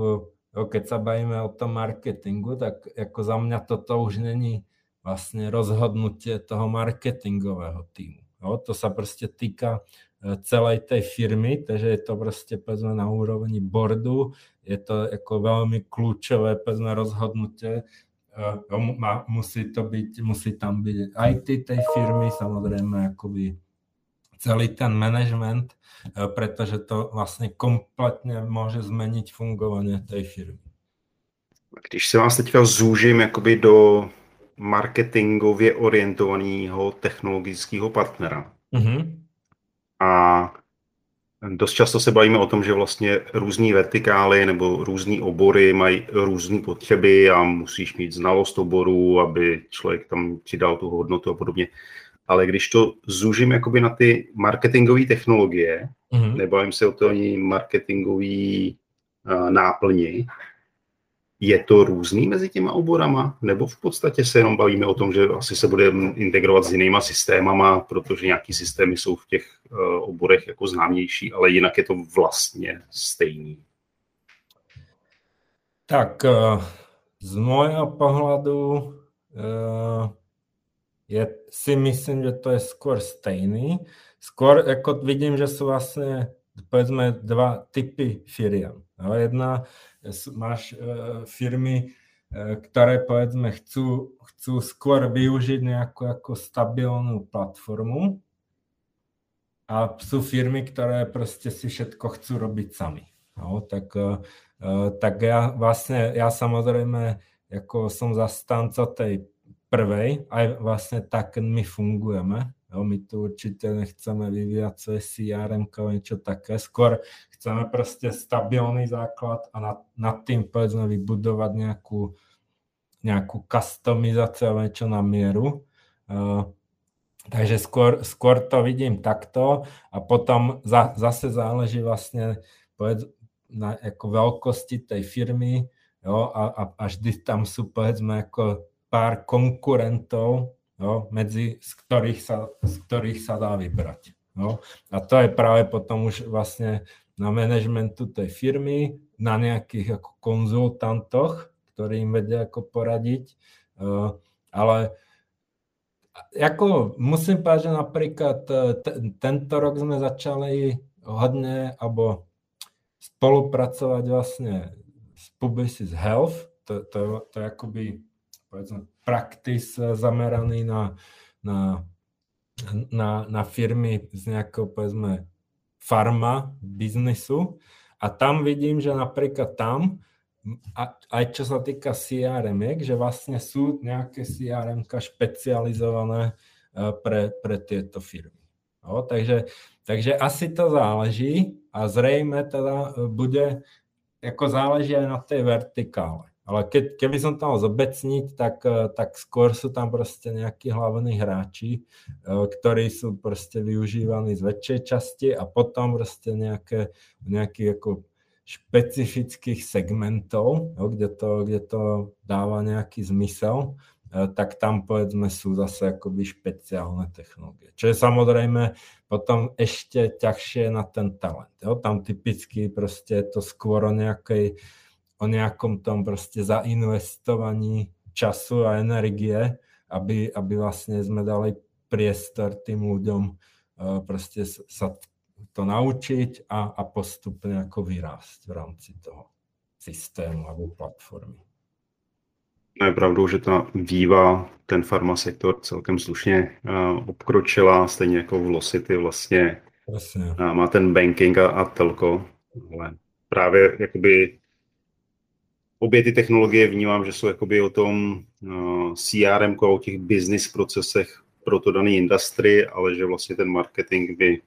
keď sa bavíme o tom marketingu, tak ako za mňa toto už není vlastne rozhodnutie toho marketingového týmu. No, to sa proste týka e, celej tej firmy, takže je to proste povedzme na úrovni boardu, je to ako veľmi kľúčové povedzme rozhodnutie, e, musí to byť, musí tam byť IT tej firmy, samozrejme akoby celý ten management, eh, pretože to vlastně kompletně může změnit fungování té firmy. Když se vás teďka zúžím jakoby do marketingově orientovaného technologického partnera mm-hmm. a dost často se bavíme o tom, že vlastně různý vertikály nebo různý obory mají různé potřeby a musíš mít znalost oboru, aby člověk tam přidal tu hodnotu a podobně ale když to zúžím jakoby na ty marketingové technologie, mm-hmm. nebavím se o to ani marketingový uh, náplni, je to různý mezi těma oborama, nebo v podstatě se jenom bavíme o tom, že asi se bude integrovat s jinýma systémama, protože nějaký systémy jsou v těch uh, oborech jako známější, ale jinak je to vlastně stejný. Tak uh, z môjho pohľadu uh, je, si myslím, že to je skôr stejný. Skôr ako vidím, že sú vlastne povedzme dva typy firiem. No, jedna, máš e, firmy, e, ktoré povedzme chcú, chcú skôr využiť nejakú ako stabilnú platformu a sú firmy, ktoré proste si všetko chcú robiť sami. No, tak, e, tak ja vlastne, ja samozrejme ako som zastanca tej prvej, aj vlastne tak my fungujeme. My tu určite nechceme vyvíjať svoje CRM niečo také, skôr chceme proste stabilný základ a nad, nad tým povedzme vybudovať nejakú, nejakú customizáciu alebo niečo na mieru. Uh, takže skôr, skôr to vidím takto a potom za, zase záleží vlastne povedz, na ako veľkosti tej firmy jo, a, a, a vždy tam sú povedzme ako pár konkurentov, jo, medzi, z, ktorých sa, z ktorých sa dá vybrať. Jo. A to je práve potom už vlastne na manažmentu tej firmy, na nejakých ako konzultantoch, ktorí im vedia ako poradiť. Uh, ale ako musím povedať, že napríklad e, t- tento rok sme začali hodne, alebo spolupracovať vlastne s Publicis Health, to, to, to je akoby povedzme, practice zameraný na, na, na, na firmy z nejakého povedzme farma biznisu a tam vidím, že napríklad tam aj čo sa týka crm že vlastne sú nejaké crm špecializované e, pre, pre tieto firmy. No, takže, takže asi to záleží a zrejme teda e, bude, ako záleží aj na tej vertikále. Ale keď, keby som mal zobecniť, tak, e, tak skôr sú tam proste nejakí hlavní hráči, ktorí sú proste využívaní z väčšej časti a potom proste nejaké, nejaký ako špecifických segmentov, jo, kde, to, kde to dáva nejaký zmysel, e, tak tam povedzme sú zase akoby špeciálne technológie. Čo je samozrejme potom ešte ťažšie na ten talent. Jo. Tam typicky proste je to skôr o, nejakej, o nejakom tom proste zainvestovaní času a energie, aby, aby vlastne sme dali priestor tým ľuďom e, proste sa to naučiť a, a postupne ako vyrásť v rámci toho systému alebo platformy. No je pravdou, že ta výva, ten farmasektor celkem slušně uh, obkročila, stejně jako Velocity vlastně Uh, má ten banking a, a telko, ale právě jakoby obě ty technologie vnímám, že jsou jakoby o tom uh, CRM, o těch business procesech pro to daný industry, ale že vlastně ten marketing by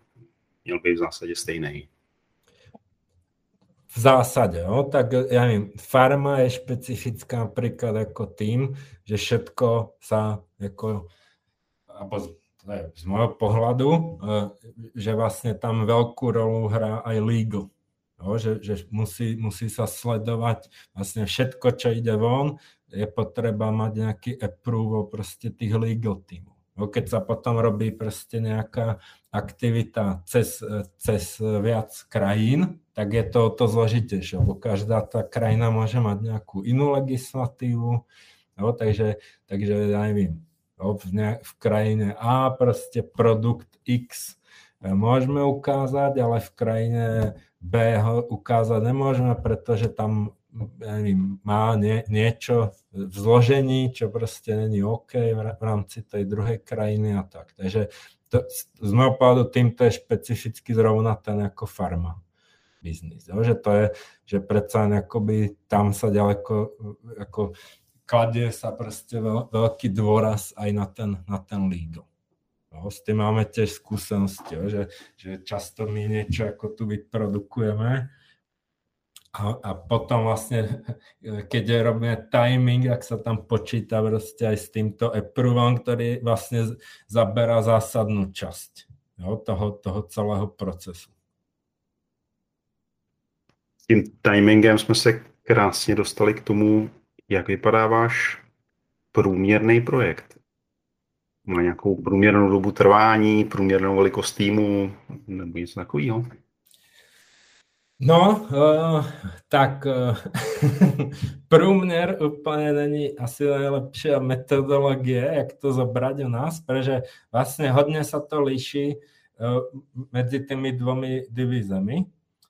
měl být v zásadě stejný. V zásade, no, tak ja neviem, farma je špecifická napríklad ako tým, že všetko sa ako, alebo z môjho pohľadu, e, že vlastne tam veľkú rolu hrá aj legal. No, že, že musí, musí sa sledovať vlastne všetko, čo ide von, je potreba mať nejaký approval proste tých legal tímov. No, keď sa potom robí proste nejaká aktivita cez, cez viac krajín, tak je to to zložitejšie, lebo každá tá krajina môže mať nejakú inú legislatívu, no, takže, takže ja neviem, no, v, ne, v krajine A proste produkt X e, môžeme ukázať, ale v krajine B ho ukázať nemôžeme, pretože tam neviem, má nie, niečo v zložení, čo proste není OK v rámci tej druhej krajiny a tak. Takže to, z môjho pohľadu týmto je špecificky zrovna ten ako farma biznis. Že to je, že predsa tam sa ďaleko ako kladie sa proste veľ, veľký dôraz aj na ten, na ten legal. No, s tým máme tiež skúsenosti? Že, že často my niečo ako tu vyprodukujeme, a, a potom vlastne, keď robíme timing, ak sa tam počíta proste aj s týmto approvom, ktorý vlastne zaberá zásadnú časť jo, toho, toho celého procesu. Tím timingem jsme se krásně dostali k tomu, jak vypadá váš průměrný projekt. Má nějakou průměrnou dobu trvání, průměrnou velikost týmu nebo něco takového? No, uh, tak uh, průměr úplně není asi najlepší metodologie, jak to zobrať u nás, protože vlastně hodně sa to líší uh, medzi tými dvomi divizemi.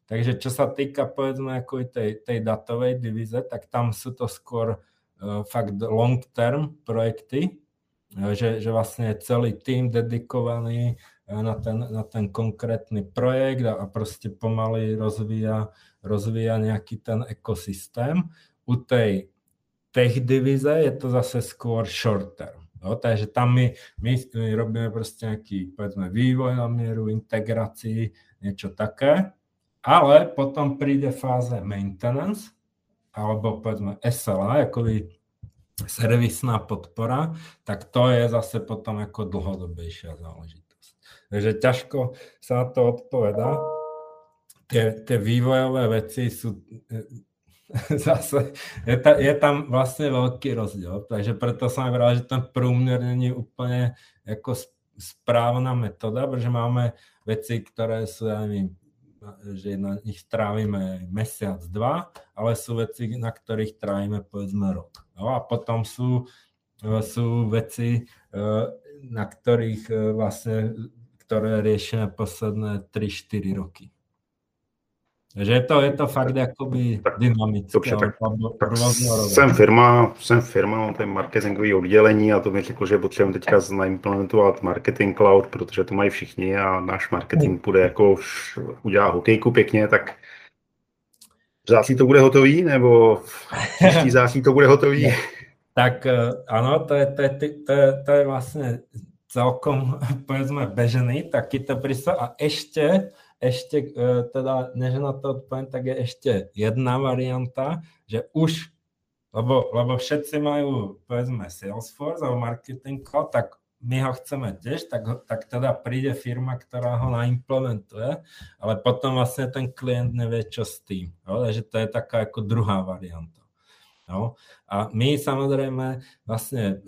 Takže čo sa týka povedzme ako tej, tej datovej divize, tak tam sú to skôr uh, fakt long term projekty, že, že vlastne celý tým dedikovaný na ten, na ten konkrétny projekt a, a proste pomaly rozvíja, rozvíja nejaký ten ekosystém. U tej tech divize je to zase skôr short term. No, takže tam my, my, my robíme proste nejaký povedzme, vývoj na mieru, integrácii, niečo také, ale potom príde fáze maintenance, alebo povedzme SLA, ako servisná podpora, tak to je zase potom ako dlhodobejšia záležitosť. Takže ťažko sa na to odpovedá. tie, tie vývojové veci sú zase, je, ta, je tam vlastne veľký rozdiel, takže preto som aj vral, že ten průměr není úplne ako správna metóda, pretože máme veci, ktoré sú, ja neviem, že na nich trávime mesiac, dva, ale sú veci, na ktorých trávime povedzme rok. No a potom sú, sú veci, na ktorých vlastne, ktoré riešime posledné 3-4 roky. Takže je to, je to fakt jakoby dynamické. Dobře, tak, tak jsem firma, jsem firma, mám tady marketingové oddělení a to mi řekl, že potřebujeme teďka zaimplementovat marketing cloud, protože to mají všichni a náš marketing bude jako už udělá hokejku pěkně, tak v září to bude hotový, nebo v příští září to bude hotový? Tak eh, ano, to je, to je, to je, to je vlastně celkom, povedzme, bežený takýto prístup a ešte ešte, e, teda, než na to odpoviem, tak je ešte jedna varianta, že už, lebo, lebo všetci majú, povedzme, Salesforce alebo Marketing Cloud, tak my ho chceme tiež, tak, tak teda príde firma, ktorá ho naimplementuje, ale potom vlastne ten klient nevie, čo s tým. Jo? Takže to je taká ako druhá varianta. Jo? A my samozrejme vlastne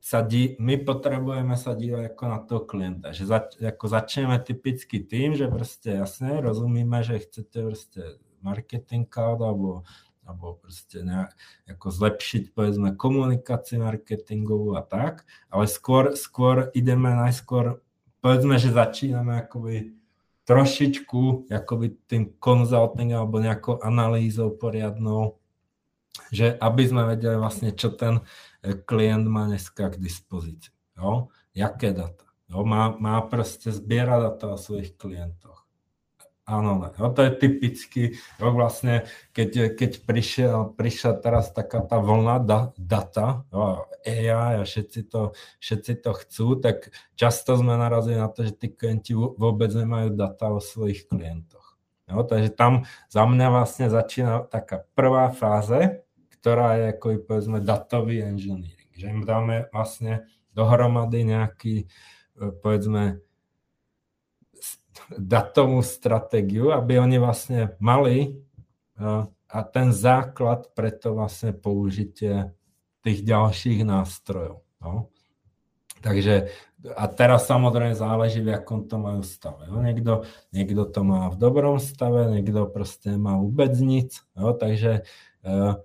sa dí, my potrebujeme sa dívať ako na toho klienta, že zač, ako začneme typicky tým, že proste jasne rozumíme, že chcete proste marketing cloud alebo, alebo proste nejak, ako zlepšiť povedzme komunikáciu marketingovú a tak, ale skôr, skôr ideme najskôr, povedzme, že začíname akoby trošičku akoby tým konzulting alebo nejakou analýzou poriadnou, že aby sme vedeli vlastne, čo ten klient má dneska k dispozícii. Jo? Jaké data? Jo? Má, má proste zbierať data o svojich klientoch. Áno, ne. Jo, to je typicky, jo, vlastne, keď, keď prišiel, prišla teraz taká tá vlna da, data, jo, AI a všetci to, všetci to chcú, tak často sme narazili na to, že tí klienti vôbec nemajú data o svojich klientoch. Jo, takže tam za mňa vlastne začína taká prvá fáze, ktorá je ako povedzme datový engineering. Že im dáme vlastne dohromady nejaký, e, povedzme, datovú stratégiu, aby oni vlastne mali e, a ten základ pre to vlastne použitie tých ďalších nástrojov. No. Takže a teraz samozrejme záleží, v akom to majú stave. Jo. Niekto, niekto to má v dobrom stave, niekto proste má vôbec nic. Jo. Takže uh,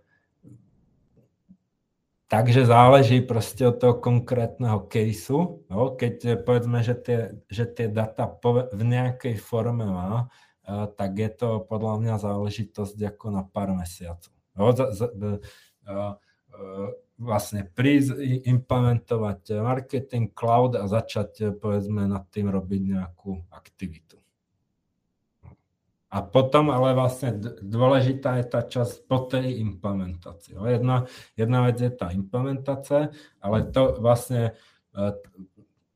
Takže záleží proste od toho konkrétneho caseu. No, keď eh, povedzme, že tie, že tie data v nejakej forme má, uh, tak je to podľa mňa záležitosť ako na pár mesiacov. No, za, uh, uh, vlastne prísť implementovať marketing cloud a začať povedzme nad tým robiť nejakú aktivitu. A potom ale vlastne dôležitá je tá časť po tej implementácii. Jedna, jedna vec je tá implementácia, ale to vlastne e,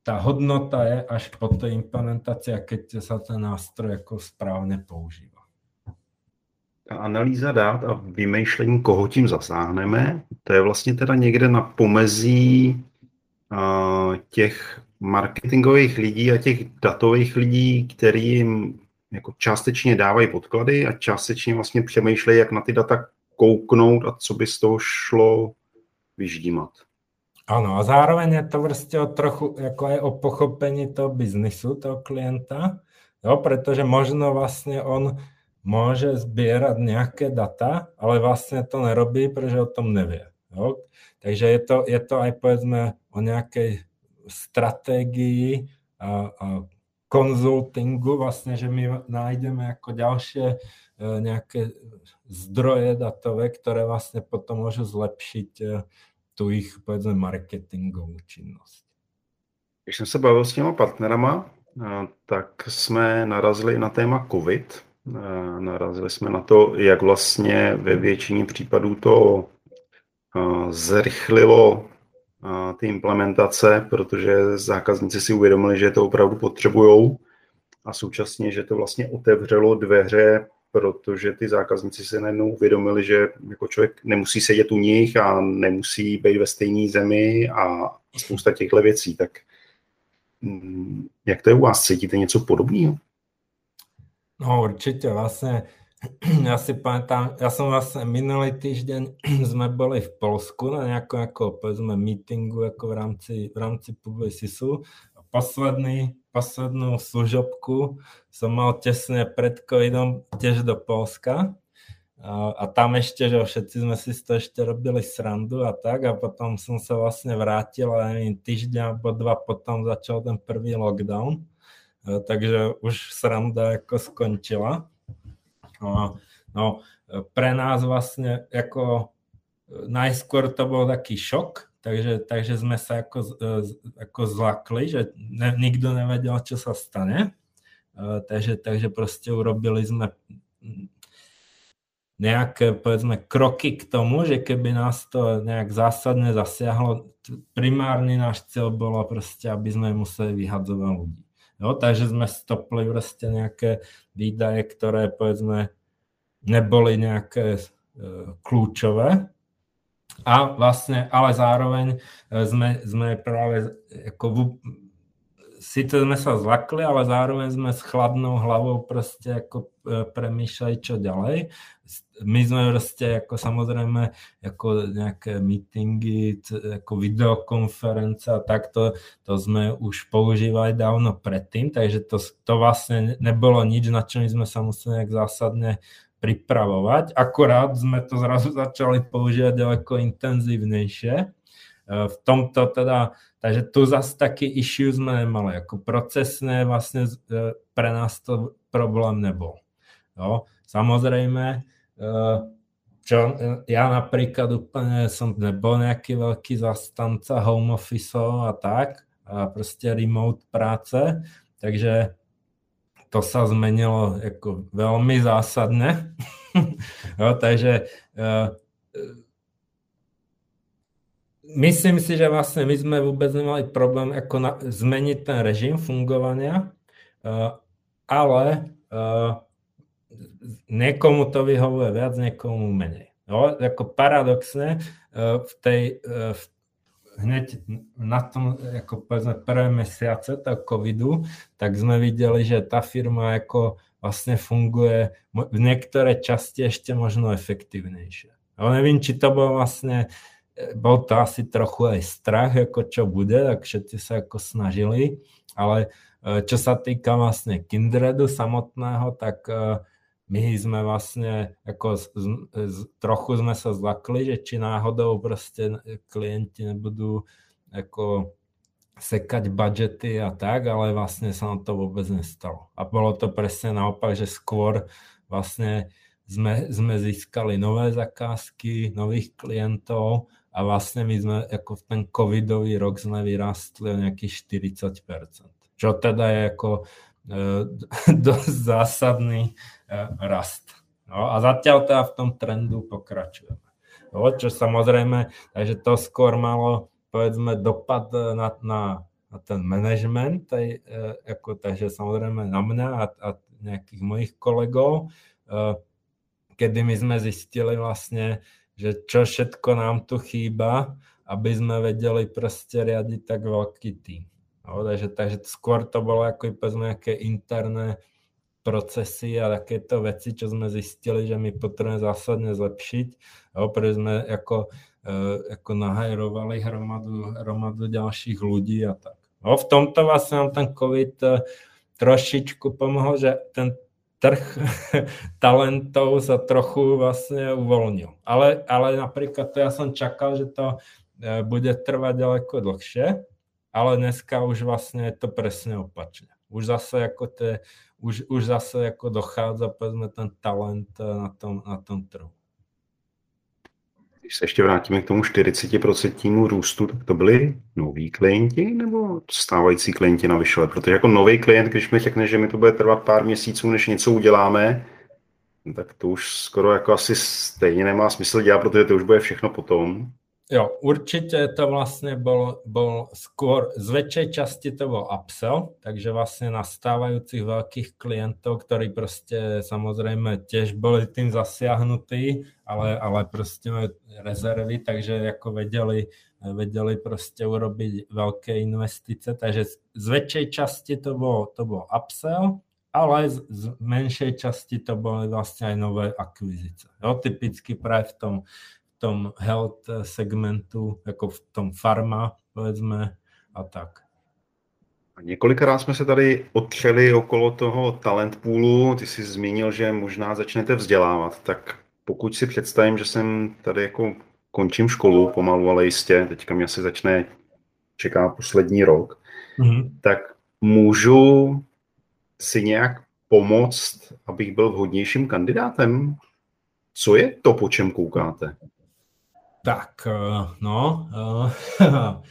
tá hodnota je až po tej implementácii, keď sa ten nástroj ako správne používa. Ta analýza dát a vymýšlení, koho tím zasáhneme, to je vlastně teda někde na pomezí uh, těch marketingových lidí a těch datových lidí, kterým jako částečně dávají podklady a částečně vlastně přemýšlejí, jak na ty data kouknout a co by z toho šlo vyždímat. Áno, a zároveň je to o trochu ako aj o pochopení toho biznisu, toho klienta, jo, pretože možno vlastne on môže zbierať nejaké data, ale vlastne to nerobí, pretože o tom nevie. Jo. Takže je to, je to aj povedzme o nejakej stratégii a, a konzultingu, vlastne, že my nájdeme ako ďalšie e, nejaké zdroje datové, ktoré vlastne potom môžu zlepšiť e, tu ich, povedzme, marketingovú činnosť. Když jsem se bavil s těma partnerama, e, tak jsme narazili na téma COVID. Narazili jsme na to, jak vlastně ve většině případů to zrychlilo ty implementace, protože zákazníci si uvědomili, že to opravdu potřebují a současně, že to vlastně otevřelo dveře, protože ty zákazníci se najednou uvědomili, že jako člověk nemusí sedět u nich a nemusí být ve stejné zemi a spousta těchto věcí. Tak mm, jak to je u vás? Cítíte něco podobného? No určite, vlastne ja si pamätám, ja som vlastne minulý týždeň sme boli v Polsku na nejakom ako, povedzme, meetingu ako v rámci, v rámci Publicisu. Posledný, poslednú služobku som mal tesne pred covidom tiež do Polska. A, a tam ešte, že všetci sme si to ešte robili srandu a tak a potom som sa vlastne vrátil a neviem, týždeň alebo dva potom začal ten prvý lockdown. A, takže už sranda ako skončila. No, no, pre nás vlastne ako najskôr to bol taký šok, takže, takže sme sa ako, ako zlakli, že ne, nikto nevedel, čo sa stane. Takže, takže proste urobili sme nejaké, povedzme, kroky k tomu, že keby nás to nejak zásadne zasiahlo, primárny náš cieľ bolo proste, aby sme museli vyhadzovať ľudí. Jo, takže sme stopli proste nejaké výdaje, ktoré povedzme neboli nejaké e, kľúčové. A vlastne, ale zároveň e, sme, sme práve ako v, síce sme sa zlakli, ale zároveň sme s chladnou hlavou proste ako e, premýšľali, čo ďalej. My sme proste ako samozrejme ako nejaké meetingy, ako videokonference a takto, to sme už používali dávno predtým, takže to, to vlastne nebolo nič, na čo sme sa museli nejak zásadne pripravovať. Akorát sme to zrazu začali používať ďaleko intenzívnejšie. E, v tomto teda Takže tu zase taký issue sme nemali, ako procesné vlastne e, pre nás to problém nebol. Jo. Samozrejme, e, čo e, ja napríklad úplne som nebol nejaký veľký zastanca home office a tak, a proste remote práce, takže to sa zmenilo ako veľmi zásadne. jo, takže myslím si, že vlastne my sme vôbec nemali problém ako na, zmeniť ten režim fungovania, uh, ale uh, niekomu to vyhovuje viac, niekomu menej. No, ako paradoxne, uh, v tej, uh, v, hneď na tom, ako povedzme, prvé mesiace toho covidu, tak sme videli, že tá firma ako vlastne funguje v niektoré časti ešte možno efektívnejšie. Ale neviem, či to bolo vlastne bol to asi trochu aj strach, ako čo bude, tak všetci sa ako snažili, ale e, čo sa týka vlastne Kindredu samotného, tak e, my sme vlastne ako z, z, trochu sme sa zlakli, že či náhodou proste klienti nebudú ako sekať budžety a tak, ale vlastne sa nám to vôbec nestalo. A bolo to presne naopak, že skôr vlastne sme, sme získali nové zakázky, nových klientov a vlastne my sme ako v ten covidový rok sme vyrastli o nejakých 40%. Čo teda je ako dosť zásadný e, rast. No, a zatiaľ teda v tom trendu pokračujeme. No, čo samozrejme, takže to skôr malo povedzme dopad na, na, na ten management, aj, e, ako, takže samozrejme na mňa a, a nejakých mojich kolegov, e, kedy my sme zistili vlastne, že čo všetko nám tu chýba, aby sme vedeli proste riadiť tak veľký tým. No, takže, skôr to bolo ako nejaké interné procesy a takéto veci, čo sme zistili, že my potrebujeme zásadne zlepšiť. No, pretože sme ako, e, ako nahajrovali hromadu, hromadu ďalších ľudí a tak. No, v tomto vlastne nám ten COVID e, trošičku pomohol, že ten trh talentov sa trochu vlastne uvoľnil. Ale, ale napríklad to ja som čakal, že to e, bude trvať ďaleko dlhšie, ale dneska už vlastne je to presne opačne. Už zase ako to je, už, už zase ako dochádza povedzme ten talent e, na tom, na tom trhu. Když se ještě vrátíme k tomu 40% růstu, tak to byli noví klienti nebo stávající klienti na vyšle? Protože jako nový klient, když mi řekne, že mi to bude trvat pár měsíců, než něco uděláme, tak to už skoro jako asi stejně nemá smysl dělat, protože to už bude všechno potom. Jo, určite to vlastne bol, bol skôr, z väčšej časti to bol upsell, takže vlastne na stávajúcich veľkých klientov, ktorí proste samozrejme tiež boli tým zasiahnutí, ale, ale proste majú rezervy, takže ako vedeli, vedeli proste urobiť veľké investice, takže z väčšej časti to bol, to bol upsell ale z, z menšej časti to boli vlastne aj nové akvizice. Jo, typicky práve v tom, tom health segmentu, ako v tom farma, povedzme, a tak. Několikrát jsme se tady otřeli okolo toho talent poolu. Ty jsi zmínil, že možná začnete vzdělávat. Tak pokud si představím, že jsem tady jako končím školu pomalu, ale jistě, teďka mě asi začne čeká poslední rok, mm-hmm. tak můžu si nějak pomoct, abych byl vhodnějším kandidátem? Co je to, po čem koukáte? Tak, eh, no, eh,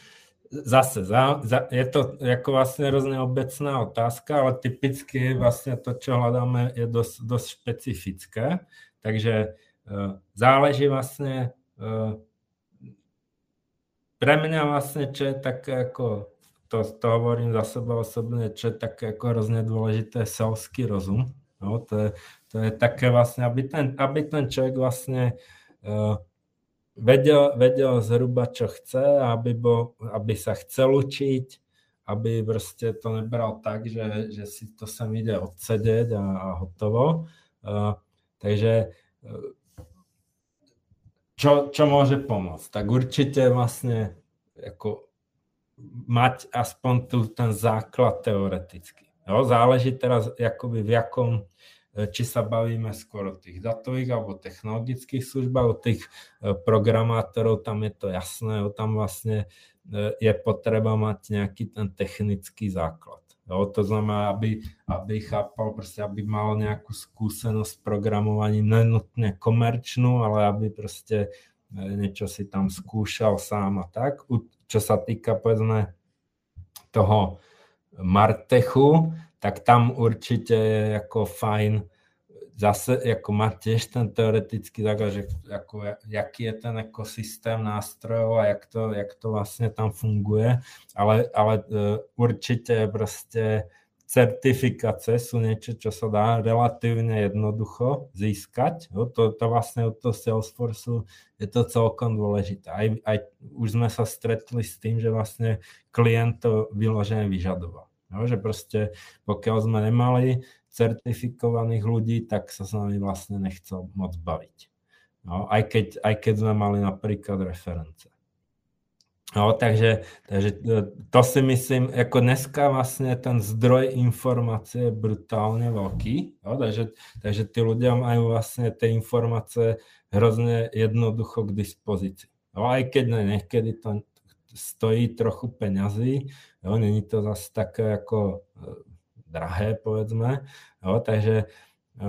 zase, za, za, je to jako vlastně hrozně obecná otázka, ale typicky vlastně to, čo hledáme, je dost, dost špecifické, takže uh, záleží vlastně, pre mňa vlastne, čo je také ako, to, to hovorím za seba osobne, čo je také ako hrozne dôležité, selský rozum. No, to, je, to je také vlastne, aby ten, aby ten človek vlastne uh, vedel, vedel zhruba, čo chce, aby, bol, aby sa chcel učiť, aby proste to nebral tak, že, že si to sem ide odsedeť a, a hotovo. Uh, takže uh, čo, čo môže pomôcť? Tak určite vlastne ako mať aspoň tu ten základ teoreticky. Jo, záleží teraz akoby v jakom E, či sa bavíme skôr o tých datových alebo technologických službách, o tých e, programátorov, tam je to jasné, o tam vlastne e, je potreba mať nejaký ten technický základ. Jo, to znamená, aby, aby chápal, proste, aby mal nejakú skúsenosť s programovaním, nenutne komerčnú, ale aby proste niečo si tam skúšal sám a tak. Čo sa týka, povedzme, toho Martechu, tak tam určite je ako fajn zase jako mať tiež ten teoretický základ, že ako, jaký je ten ekosystém nástrojov a jak to, jak to vlastne tam funguje, ale, ale uh, určite proste certifikace sú niečo, čo sa dá relatívne jednoducho získať. Jo, to, to vlastne od toho Salesforceu je to celkom dôležité. Aj, aj už sme sa stretli s tým, že vlastne klient to vyložene vyžadoval. Jo, že proste pokiaľ sme nemali certifikovaných ľudí, tak sa s nami vlastne nechcel moc baviť. No, aj, keď, aj keď sme mali napríklad reference. No, takže, takže e, to si myslím, ako dneska vlastne ten zdroj informácie je brutálne veľký, no, takže, takže tí ľudia majú vlastne tie informácie hrozne jednoducho k dispozícii. No, aj keď ne, niekedy to stojí trochu peňazí, jo, není to zase také ako e, drahé, povedzme, jo, takže e,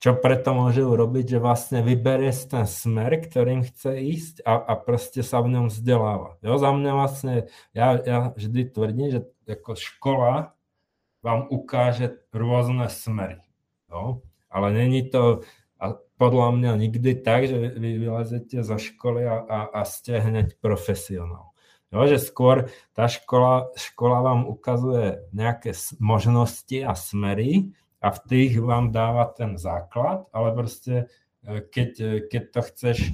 čo preto môže urobiť, že vlastne vyberie ten smer, ktorým chce ísť a, a proste sa v ňom vzdeláva. Jo, za mňa vlastne, ja, ja vždy tvrdím, že ako škola vám ukáže rôzne smery. Jo? Ale není to, a podľa mňa nikdy tak, že vy vylezete zo školy a, a, a ste hneď profesionál. Jo, že skôr tá škola, škola vám ukazuje nejaké možnosti a smery a v tých vám dáva ten základ, ale proste e, keď, e, keď to chceš, e,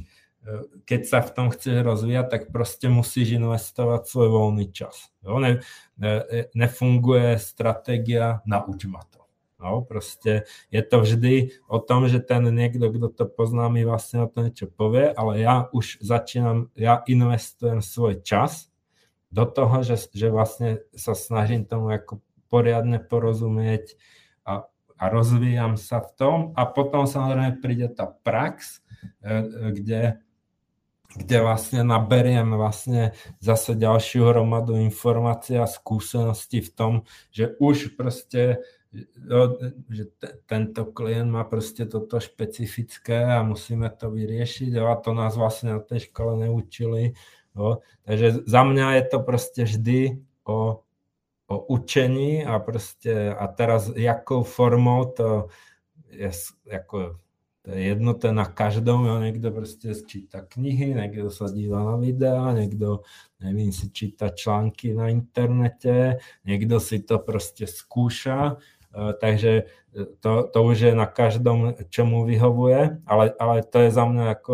keď sa v tom chceš rozvíjať, tak proste musíš investovať svoj voľný čas. Jo, ne, ne, nefunguje stratégia nauč ma to. No, proste je to vždy o tom, že ten niekto, kto to pozná, mi vlastne o to niečo povie, ale ja už začínam, ja investujem svoj čas do toho, že, že vlastne sa snažím tomu ako poriadne porozumieť a, a rozvíjam sa v tom. A potom samozrejme príde tá prax, e, e, kde kde vlastne naberiem vlastne zase ďalšiu hromadu informácií a skúseností v tom, že už proste jo, že t- tento klient má proste toto špecifické a musíme to vyriešiť jo, a to nás vlastne na tej škole neučili. Jo. Takže za mňa je to proste vždy o, o učení a proste a teraz jakou formou to je ako to je jednoté na každom, jo. niekto proste číta knihy, niekto sa díva na videá, niekto, neviem, si číta články na internete, niekto si to proste skúša, takže eh, to, to už je na každom, čo mu vyhovuje, ale, ale to je za mňa ako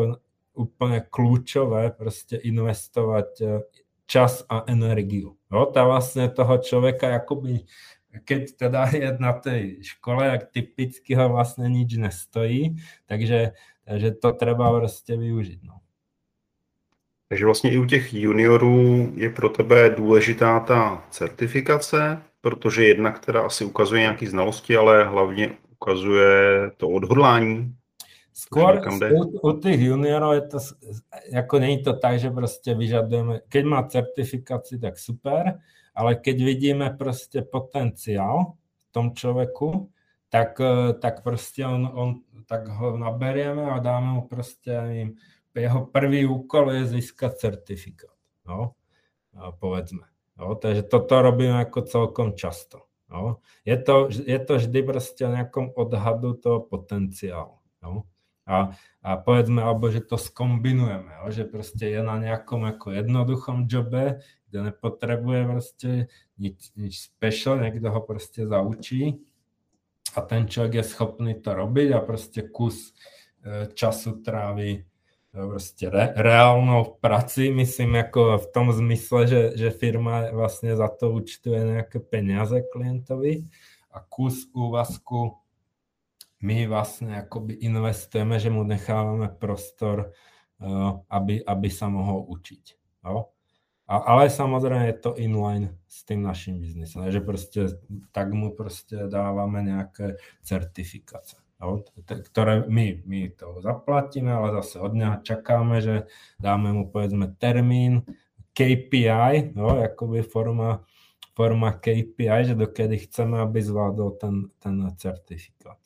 úplne kľúčové proste investovať eh, čas a energiu. No, tá vlastne toho človeka akoby keď teda je na tej škole, tak typicky ho vlastne nič nestojí, takže, takže to treba prostě využiť. No. Takže vlastně i u těch juniorů je pro tebe důležitá ta certifikace, protože jedna, která asi ukazuje nějaké znalosti, ale hlavně ukazuje to odhodlání. Skôr u, u tých juniorov je to, ako není to tak, že prostě vyžadujeme, keď má certifikáciu, tak super, ale keď vidíme prostě potenciál v tom človeku, tak, tak prostě on, on, tak ho naberieme a dáme mu prostě, nevím, jeho prvý úkol je získať certifikát. No, povedzme. No, takže toto robíme jako celkom často. No. Je, to, je to vždy prostě o nějakom odhadu toho potenciálu. No. A, a povedzme, alebo že to skombinujeme, jo? že prostě je na nějakom jako jednoduchom jobe, kde nepotřebuje prostě nic, nic special, někdo ho prostě zaučí a ten člověk je schopný to robiť a prostě kus e, času tráví prostě re, reálnou prací, myslím jako v tom zmysle, že, že firma vlastně za to účtuje nějaké peníze klientovi a kus úvazku my vlastně jakoby investujeme, že mu necháváme prostor, uh, aby, aby sa mohol učiť. Jo? A, ale samozřejmě je to inline s tím naším biznesem, že prostě tak mu prostě dáváme nějaké certifikace ktoré my, my to zaplatíme, ale zase od neho čakáme, že dáme mu povedzme termín, KPI, jo, jakoby forma, forma KPI, že dokedy chceme, aby zvládol ten, ten certifikát.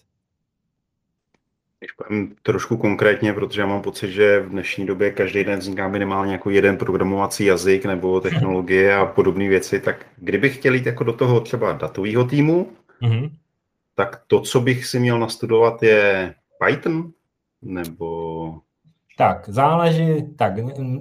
Když povím trošku konkrétně, protože já mám pocit, že v dnešní době každý den vzniká minimálně jako jeden programovací jazyk nebo technologie a podobné věci, tak kdybych chtěl jít jako do toho třeba datového týmu, mm-hmm tak to, co bych si měl nastudovat, je Python? Nebo... Tak, záleží, tak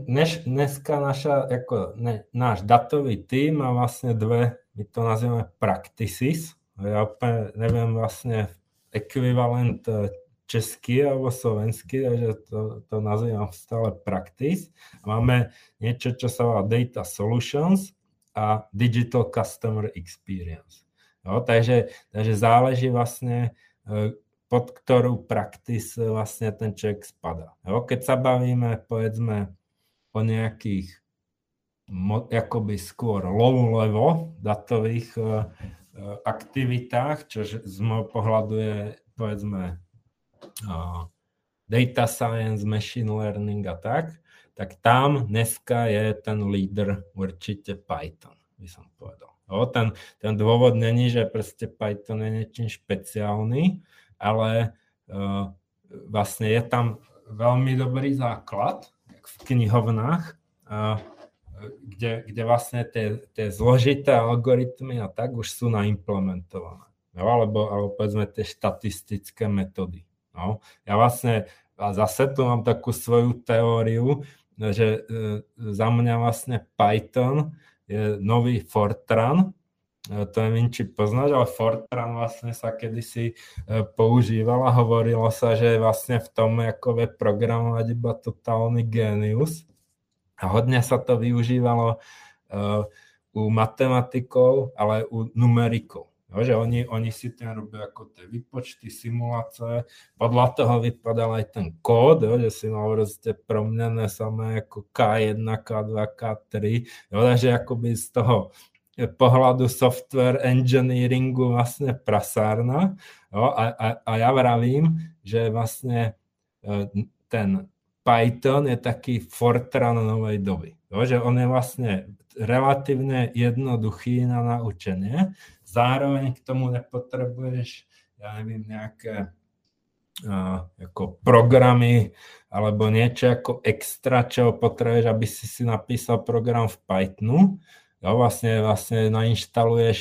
než, dneska naša, jako ne, náš datový tým má vlastně dve, my to nazýváme practices, já úplně nevím vlastně ekvivalent eh, český alebo slovenský, takže to, to nazývam stále practice. Máme niečo, čo sa volá Data Solutions a Digital Customer Experience. Jo, takže, takže záleží vlastně, e, pod ktorú praktis vlastne ten človek spadá. Jo, keď sa bavíme, povedzme, o nejakých jakoby skôr low-level datových uh, aktivitách, čo z môjho pohľadu je, povedzme, data science, machine learning a tak, tak tam dneska je ten líder určite Python, by som povedal. Jo, ten, ten dôvod není, že prostě Python je niečím špeciálny, ale uh, vlastne je tam veľmi dobrý základ, v knihovnách, uh, kde, kde vlastne tie, tie zložité algoritmy a tak už sú naimplementované. Jo, alebo, alebo povedzme tie štatistické metody. No. Ja vlastne, a zase tu mám takú svoju teóriu, že uh, za mňa vlastne Python je nový Fortran, e, to neviem, či poznáš, ale Fortran vlastne sa kedysi e, používal a hovorilo sa, že vlastne v tom ako vie programovať iba totálny genius. A hodne sa to využívalo uh, u matematikov, ale u numerikov. Že oni, oni si tam robia ako tie výpočty, simulácie, podľa toho vypadal aj ten kód, jo, že si mal proste proměné samé ako K1, K2, K3, jo, takže akoby z toho pohľadu software engineeringu vlastne prasárna. Jo, a, a, a ja vravím, že vlastne ten Python je taký Fortran novej doby. Jo, že on je vlastne relatívne jednoduchý na naučenie, zároveň k tomu nepotrebuješ, ja neviem, nejaké uh, ako programy alebo niečo ako extra, čo potrebuješ, aby si si napísal program v Pythonu. Jo, vlastne, vlastne nainštaluješ,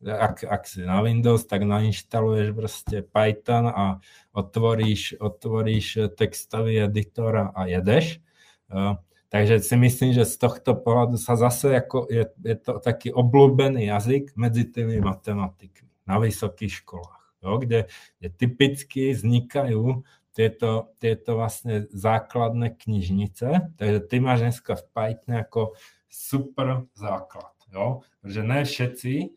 ak, ak si na Windows, tak nainštaluješ proste Python a otvoríš, otvoríš textový editor a jedeš. Uh, Takže si myslím, že z tohto pohľadu sa zase ako je, je to taký obľúbený jazyk medzi tými matematikmi na vysokých školách, jo, kde, kde typicky vznikajú tieto, tieto vlastne základné knižnice. Takže ty máš dneska v Pythone ako super základ. Jo? Protože ne všetci e,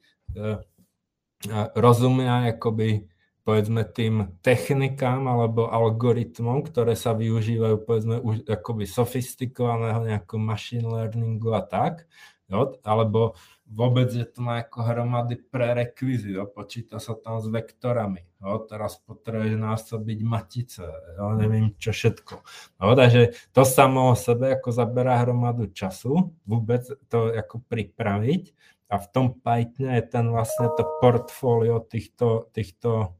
rozumia akoby povedzme tým technikám alebo algoritmom, ktoré sa využívajú povedzme už akoby sofistikovaného nejakého machine learningu a tak, jo? alebo vôbec je to na ako hromady prerekvizit, počíta sa tam s vektorami, jo? teraz potrebuješ násobiť matice, jo? neviem čo všetko. No, takže to samo o sebe ako zaberá hromadu času, vôbec to ako pripraviť a v tom Pythone je ten vlastne to portfólio týchto, týchto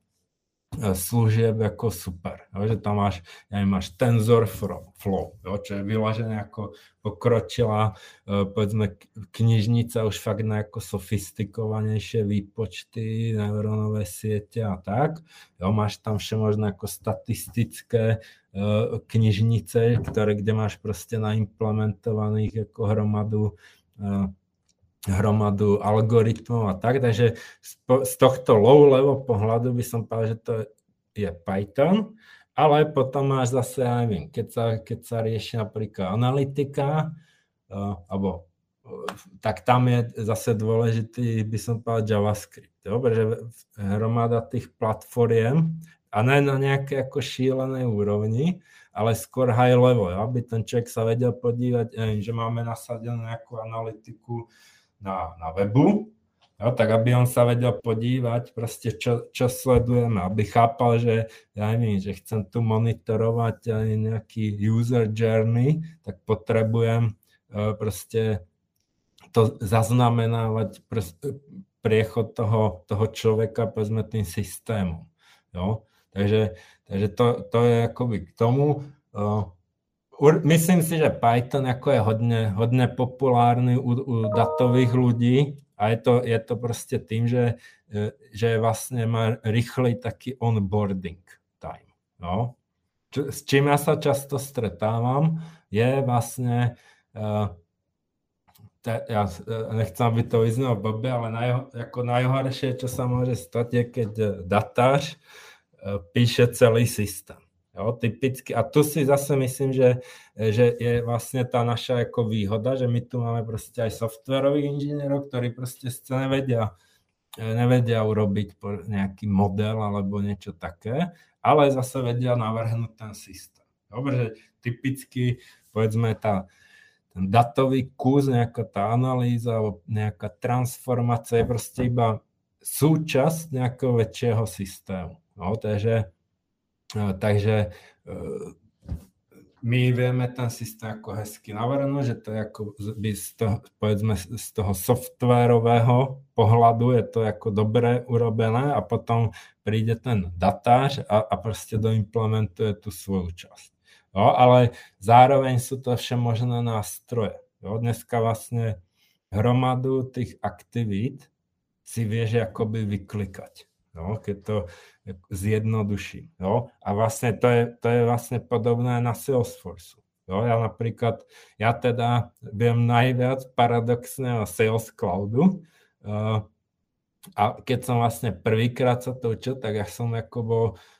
služieb ako super. Jo, že tam máš, neviem, máš TensorFlow, jo, čo je vyložené ako pokročila, e, povedzme, knižnica už fakt na ako sofistikovanejšie výpočty, neurónové siete a tak. Jo, máš tam všemožné ako statistické e, knižnice, ktoré, kde máš proste naimplementovaných ako hromadu hromadu algoritmov a tak, takže z tohto low-level pohľadu by som povedal, že to je Python, ale potom máš zase, ja neviem, keď sa, keď sa rieši napríklad analytika, uh, alebo uh, tak tam je zase dôležitý, by som povedal, JavaScript. Dobre, že hromada tých platformiem, a ne na nejaké ako šílenej úrovni, ale skôr high level, aby ten človek sa vedel podívať, že máme nasadenú nejakú analytiku na, na webu, jo, tak aby on sa vedel podívať, proste čo, čo sledujeme, aby chápal, že ja neviem, že chcem tu monitorovať aj nejaký user journey, tak potrebujem uh, proste to zaznamenávať priechod toho, toho človeka povedzme tým systémom. Jo? Takže, takže to, to je akoby k tomu. Uh, Myslím si, že Python ako je hodne, hodne populárny u, u datových ľudí a je to, je to proste tým, že, e, že vlastne má rýchly taký onboarding time. No. Čo, s čím ja sa často stretávam, je vlastne uh, te, ja nechcem, aby to vyznalo blbe, ale naj, ako najhoršie, čo sa môže stať, je, keď datář uh, píše celý systém. Jo, typicky. A tu si zase myslím, že, že je vlastne tá naša ako výhoda, že my tu máme proste aj softwarových inžinierov, ktorí proste sa nevedia, nevedia urobiť nejaký model alebo niečo také, ale zase vedia navrhnúť ten systém. Dobre, že typicky povedzme tá, ten datový kus, nejaká tá analýza alebo nejaká transformácia je proste iba súčasť nejakého väčšieho systému. No, takže Takže e, my vieme ten systém ako hezky navrhnúť, že to je ako by z toho, povedzme, z toho softwarového pohľadu je to ako dobre urobené a potom príde ten datář a, a proste doimplementuje tú svoju časť. Jo, ale zároveň sú to možné nástroje. Jo, dneska vlastne hromadu tých aktivít si vieš akoby vyklikať. Jo, keď to zjednoduším. Jo? A vlastne to je, to je vlastne podobné na Salesforce. Jo? Ja napríklad, ja teda viem najviac paradoxne o Sales Cloudu uh, a keď som vlastne prvýkrát sa to učil, tak ja som ako bol uh,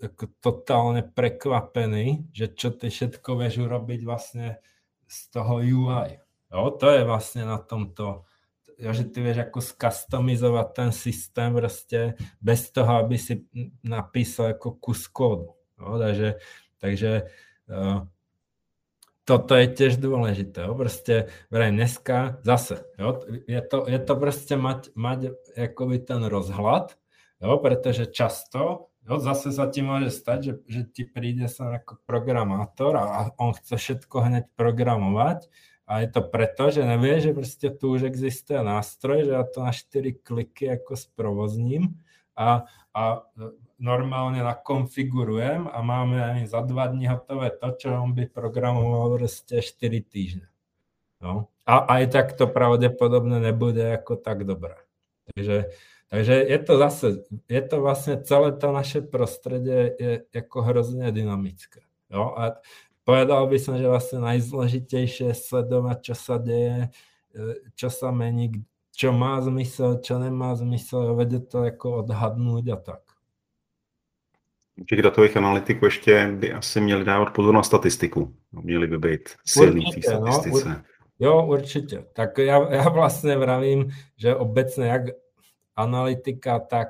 ako totálne prekvapený, že čo ty všetko vieš urobiť vlastne z toho UI. Jo? To je vlastne na tomto že ty vieš ako skustomizovať ten systém proste bez toho, aby si napísal ako kus kódu. No, takže takže uh, toto je tiež dôležité. Jo? Proste, vraj, dneska zase, jo? Je, to, je to proste mať, mať akoby ten rozhľad, jo? pretože často jo, zase sa ti môže stať, že, že ti príde sa ako programátor a on chce všetko hneď programovať a je to preto, že nevie, že proste tu už existuje nástroj, že ja to na 4 kliky ako sprovozním a, a normálne nakonfigurujem a máme ani za 2 dní hotové to, čo on by programoval proste 4 týždne. No. A aj tak to pravdepodobne nebude ako tak dobré. Takže, takže je to zase, je to vlastne celé to naše prostredie je ako hrozne dynamické. Jo? A povedal by som, že vlastne najzložitejšie je sledovať, čo sa deje, e, čo sa mení, čo má zmysel, čo nemá zmysel, vedieť to ako odhadnúť a tak. U těch datových analytiků ještě by asi měli dávat pozor na statistiku. Měli by být silní v té no, statistice. No, jo, určitě. Tak já, já vlastně vravím, že obecně jak analytika, tak,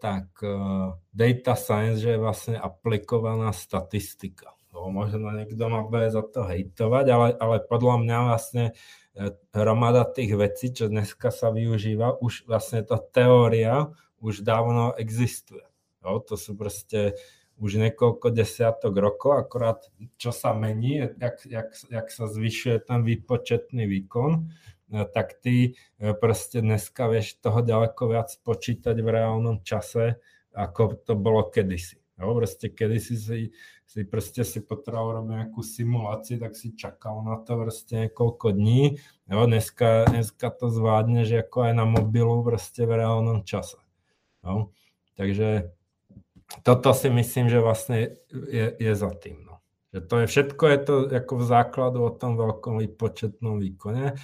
tak data science, že je vlastne aplikovaná statistika. No, možno niekto ma bude za to hejtovať, ale, ale podľa mňa vlastne hromada tých vecí, čo dneska sa využíva, už vlastne tá teória už dávno existuje. Jo, to sú proste už niekoľko desiatok rokov, akorát čo sa mení, jak, jak, jak sa zvyšuje ten výpočetný výkon, e, tak ty e, proste dneska vieš toho ďaleko viac počítať v reálnom čase, ako to bolo kedysi. Jo, proste kedysi si, si proste si potreboval robiť nejakú simuláciu, tak si čakal na to proste niekoľko dní. Jo, dneska, dneska to zvládne, že ako aj na mobilu proste v reálnom čase. Jo. Takže toto si myslím, že vlastne je, je za tým. No. Že to je všetko, je to ako v základu o tom veľkom výpočetnom výkone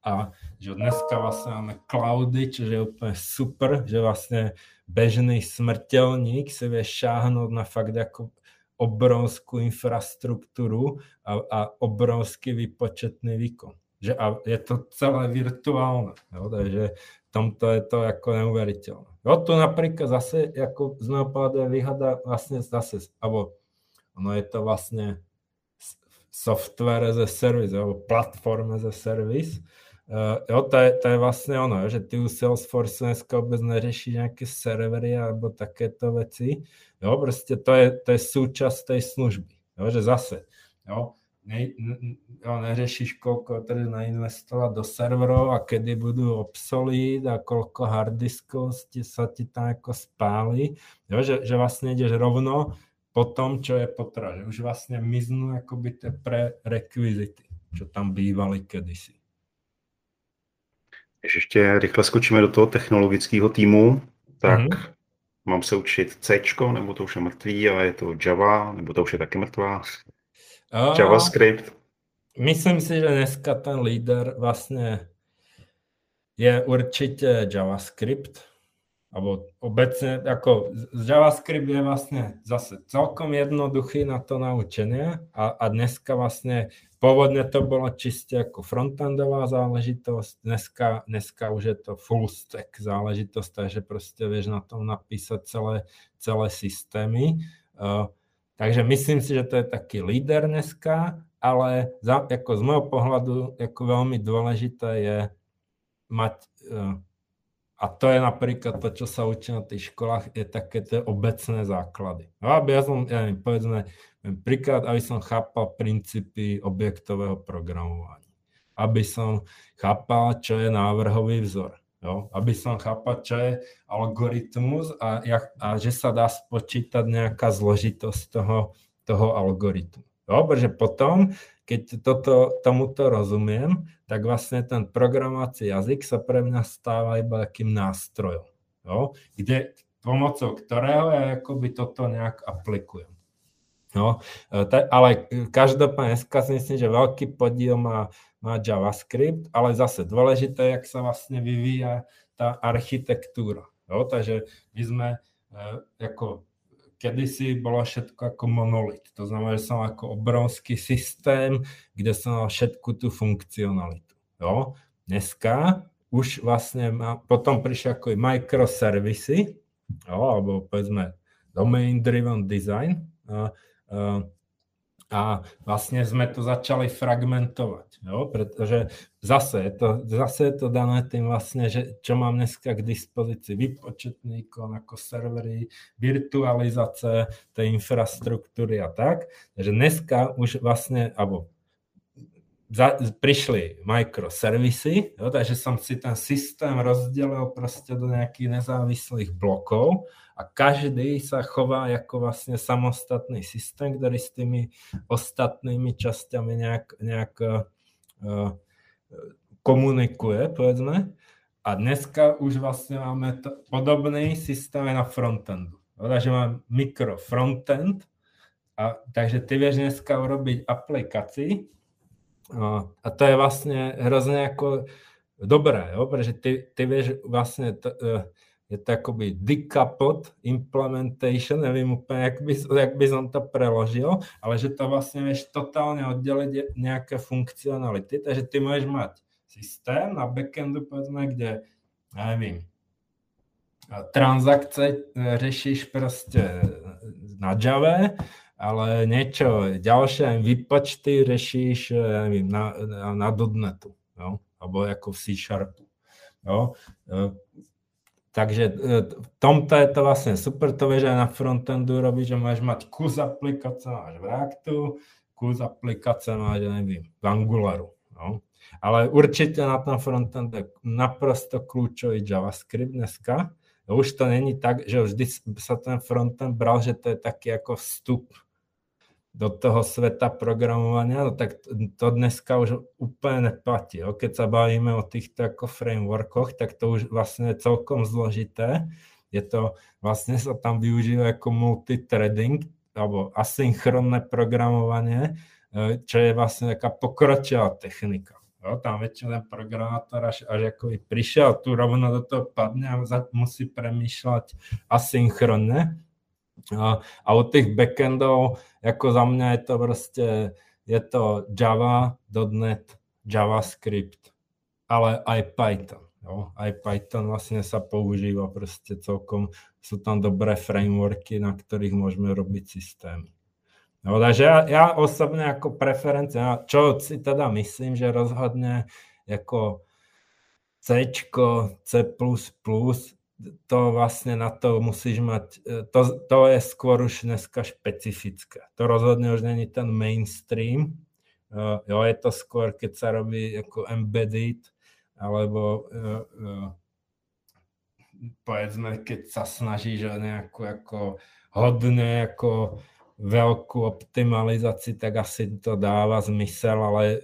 a že dneska vlastne máme cloudy, čiže je úplne super, že vlastne bežný smrteľník si vie šáhnuť na fakt ako obrovskú infraštruktúru a, a obrovský výpočetný výkon. Že, a je to celé virtuálne. Jo? Takže tomto je to ako neuveriteľné. Jo, tu napríklad zase, ako z môjho pohľadu je vlastne zase, alebo ono je to vlastne software as a service, alebo platform as a service. Uh, jo, to je, to je vlastne ono, že ty u Salesforce dneska vôbec neřešíš nejaké servery alebo takéto veci. Jo, proste to je, to je súčasť tej služby. Jo, že zase, jo, ne, ne, neřešíš, koľko tedy nainvestovať do serverov a kedy budú obsolít a koľko harddiskov sa ti tam ako spáli. Jo, že, že vlastne ideš rovno po tom, čo je potreba. Že už vlastne miznú akoby tie prerekvizity, čo tam bývali kedysi. Když ještě rychle skočíme do toho technologického týmu, tak mm-hmm. mám se učit C, nebo to už je mrtvý, a je to Java, nebo to už je taky mrtvá? JavaScript. Myslím si, že dneska ten líder vlastne je určite JavaScript, alebo obecne, ako JavaScript je vlastne zase celkom jednoduchý na to naučenie a, a dneska vlastne pôvodne to bolo čiste ako frontendová záležitosť, dneska, dneska už je to full stack záležitosť, takže proste vieš na tom napísať celé, celé systémy. Uh, Takže myslím si, že to je taký líder dneska, ale za, ako z môjho pohľadu ako veľmi dôležité je mať, eh, a to je napríklad to, čo sa učí na tých školách, je také tie obecné základy. No, aby ja som, ja neviem, povedzme, príklad, aby som chápal princípy objektového programovania. Aby som chápal, čo je návrhový vzor Jo? Aby som chápal, čo je algoritmus a, jak, a že sa dá spočítať nejaká zložitosť toho, toho algoritmu. Jo? Pretože potom, keď toto, tomuto rozumiem, tak vlastne ten programovací jazyk sa pre mňa stáva iba takým nástrojom, jo? kde pomocou ktorého ja akoby toto nejak aplikujem. No, ale každopádne dneska si myslím, že veľký podiel má má JavaScript, ale zase dôležité, jak sa vlastne vyvíja tá architektúra. Jo? Takže my sme e, ako kedysi bolo všetko ako monolit. To znamená, že som ako obrovský systém, kde som mal všetku tú funkcionalitu. Jo? Dneska už vlastne má, potom prišli ako microservisy, jo? alebo povedzme domain driven design, a, a, a vlastne sme to začali fragmentovať, jo? pretože zase je, to, zase je to dané tým vlastne, že čo mám dneska k dispozícii, výpočetný ikon ako servery, virtualizácie tej infraštruktúry a tak. Takže dneska už vlastne, alebo za, prišli microservisy, jo, takže som si ten systém rozdelil proste do nejakých nezávislých blokov a každý sa chová ako vlastne samostatný systém, ktorý s tými ostatnými časťami nejak, nejak uh, komunikuje, povedzme. A dneska už vlastne máme to, podobný systém na frontendu. Takže mám mikro frontend, a, takže ty vieš dneska urobiť aplikácii, No, a to je vlastne hrozne ako dobré, jo? pretože ty, ty vieš vlastne, to, e, je to akoby decoupled implementation, neviem úplne, jak by, jak by som to preložil, ale že to vlastne vieš totálne oddeliť nejaké funkcionality, takže ty môžeš mať systém na backendu, povedzme, kde, ja neviem, transakce řešíš proste na Java, ale niečo ďalšie, výpočty řešíš nevím, na, na, na .NETu, jo? alebo ako v C Sharpu. Jo? Takže v tomto je to vlastne super, to vieš aj na frontendu robiť, že môžeš mať kus aplikácie, máš v Reactu, kus aplikácie máš, neviem, v Angularu. No. Ale určite na tom frontend je naprosto kľúčový JavaScript dneska. Už to není tak, že vždy sa ten frontend bral, že to je taký ako vstup do toho sveta programovania, no tak to dneska už úplne neplatí. Keď sa bavíme o týchto ako frameworkoch, tak to už vlastne je celkom zložité. Je to, vlastne sa tam využíva ako multithreading, alebo asynchronné programovanie, e, čo je vlastne taká pokročilá technika. Jo, tam väčšina programátor až, až ako prišiel, tu rovno do toho padne a musí premýšľať asynchronne, a, u tých backendov, ako za mňa je to proste, je to Java, JavaScript, ale aj Python. Jo? Aj Python vlastne sa používa proste celkom, sú tam dobré frameworky, na ktorých môžeme robiť systémy. No, takže ja, ja osobne ako preferencia, čo si teda myslím, že rozhodne ako C, C++, to vlastne na to musíš mať, e, to, to je skôr už dneska špecifické. To rozhodne už není ten mainstream, uh, jo, je to skôr, keď sa robí ako embedded, alebo uh, uh, povedzme, keď sa snažíš o nejakú ako hodne ako veľkú optimalizáciu, tak asi to dáva zmysel, ale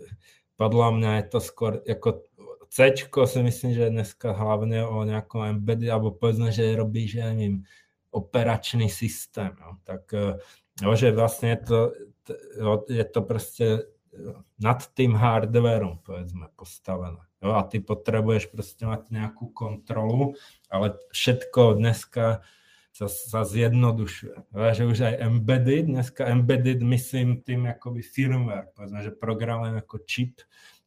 podľa mňa je to skôr ako C si myslím, že dneska hlavne o nejakom embedded, alebo povedzme, že robíš, ja neviem, operačný systém. Jo. Tak e, jo, že vlastne je to, je to proste e, nad tým hardwareom, povedzme, postavené. Jo, a ty potrebuješ proste mať nejakú kontrolu, ale všetko dneska sa, sa zjednodušuje. Jo, že už aj embedded, dneska embedded myslím tým akoby firmware, povedzme, že programujem ako čip,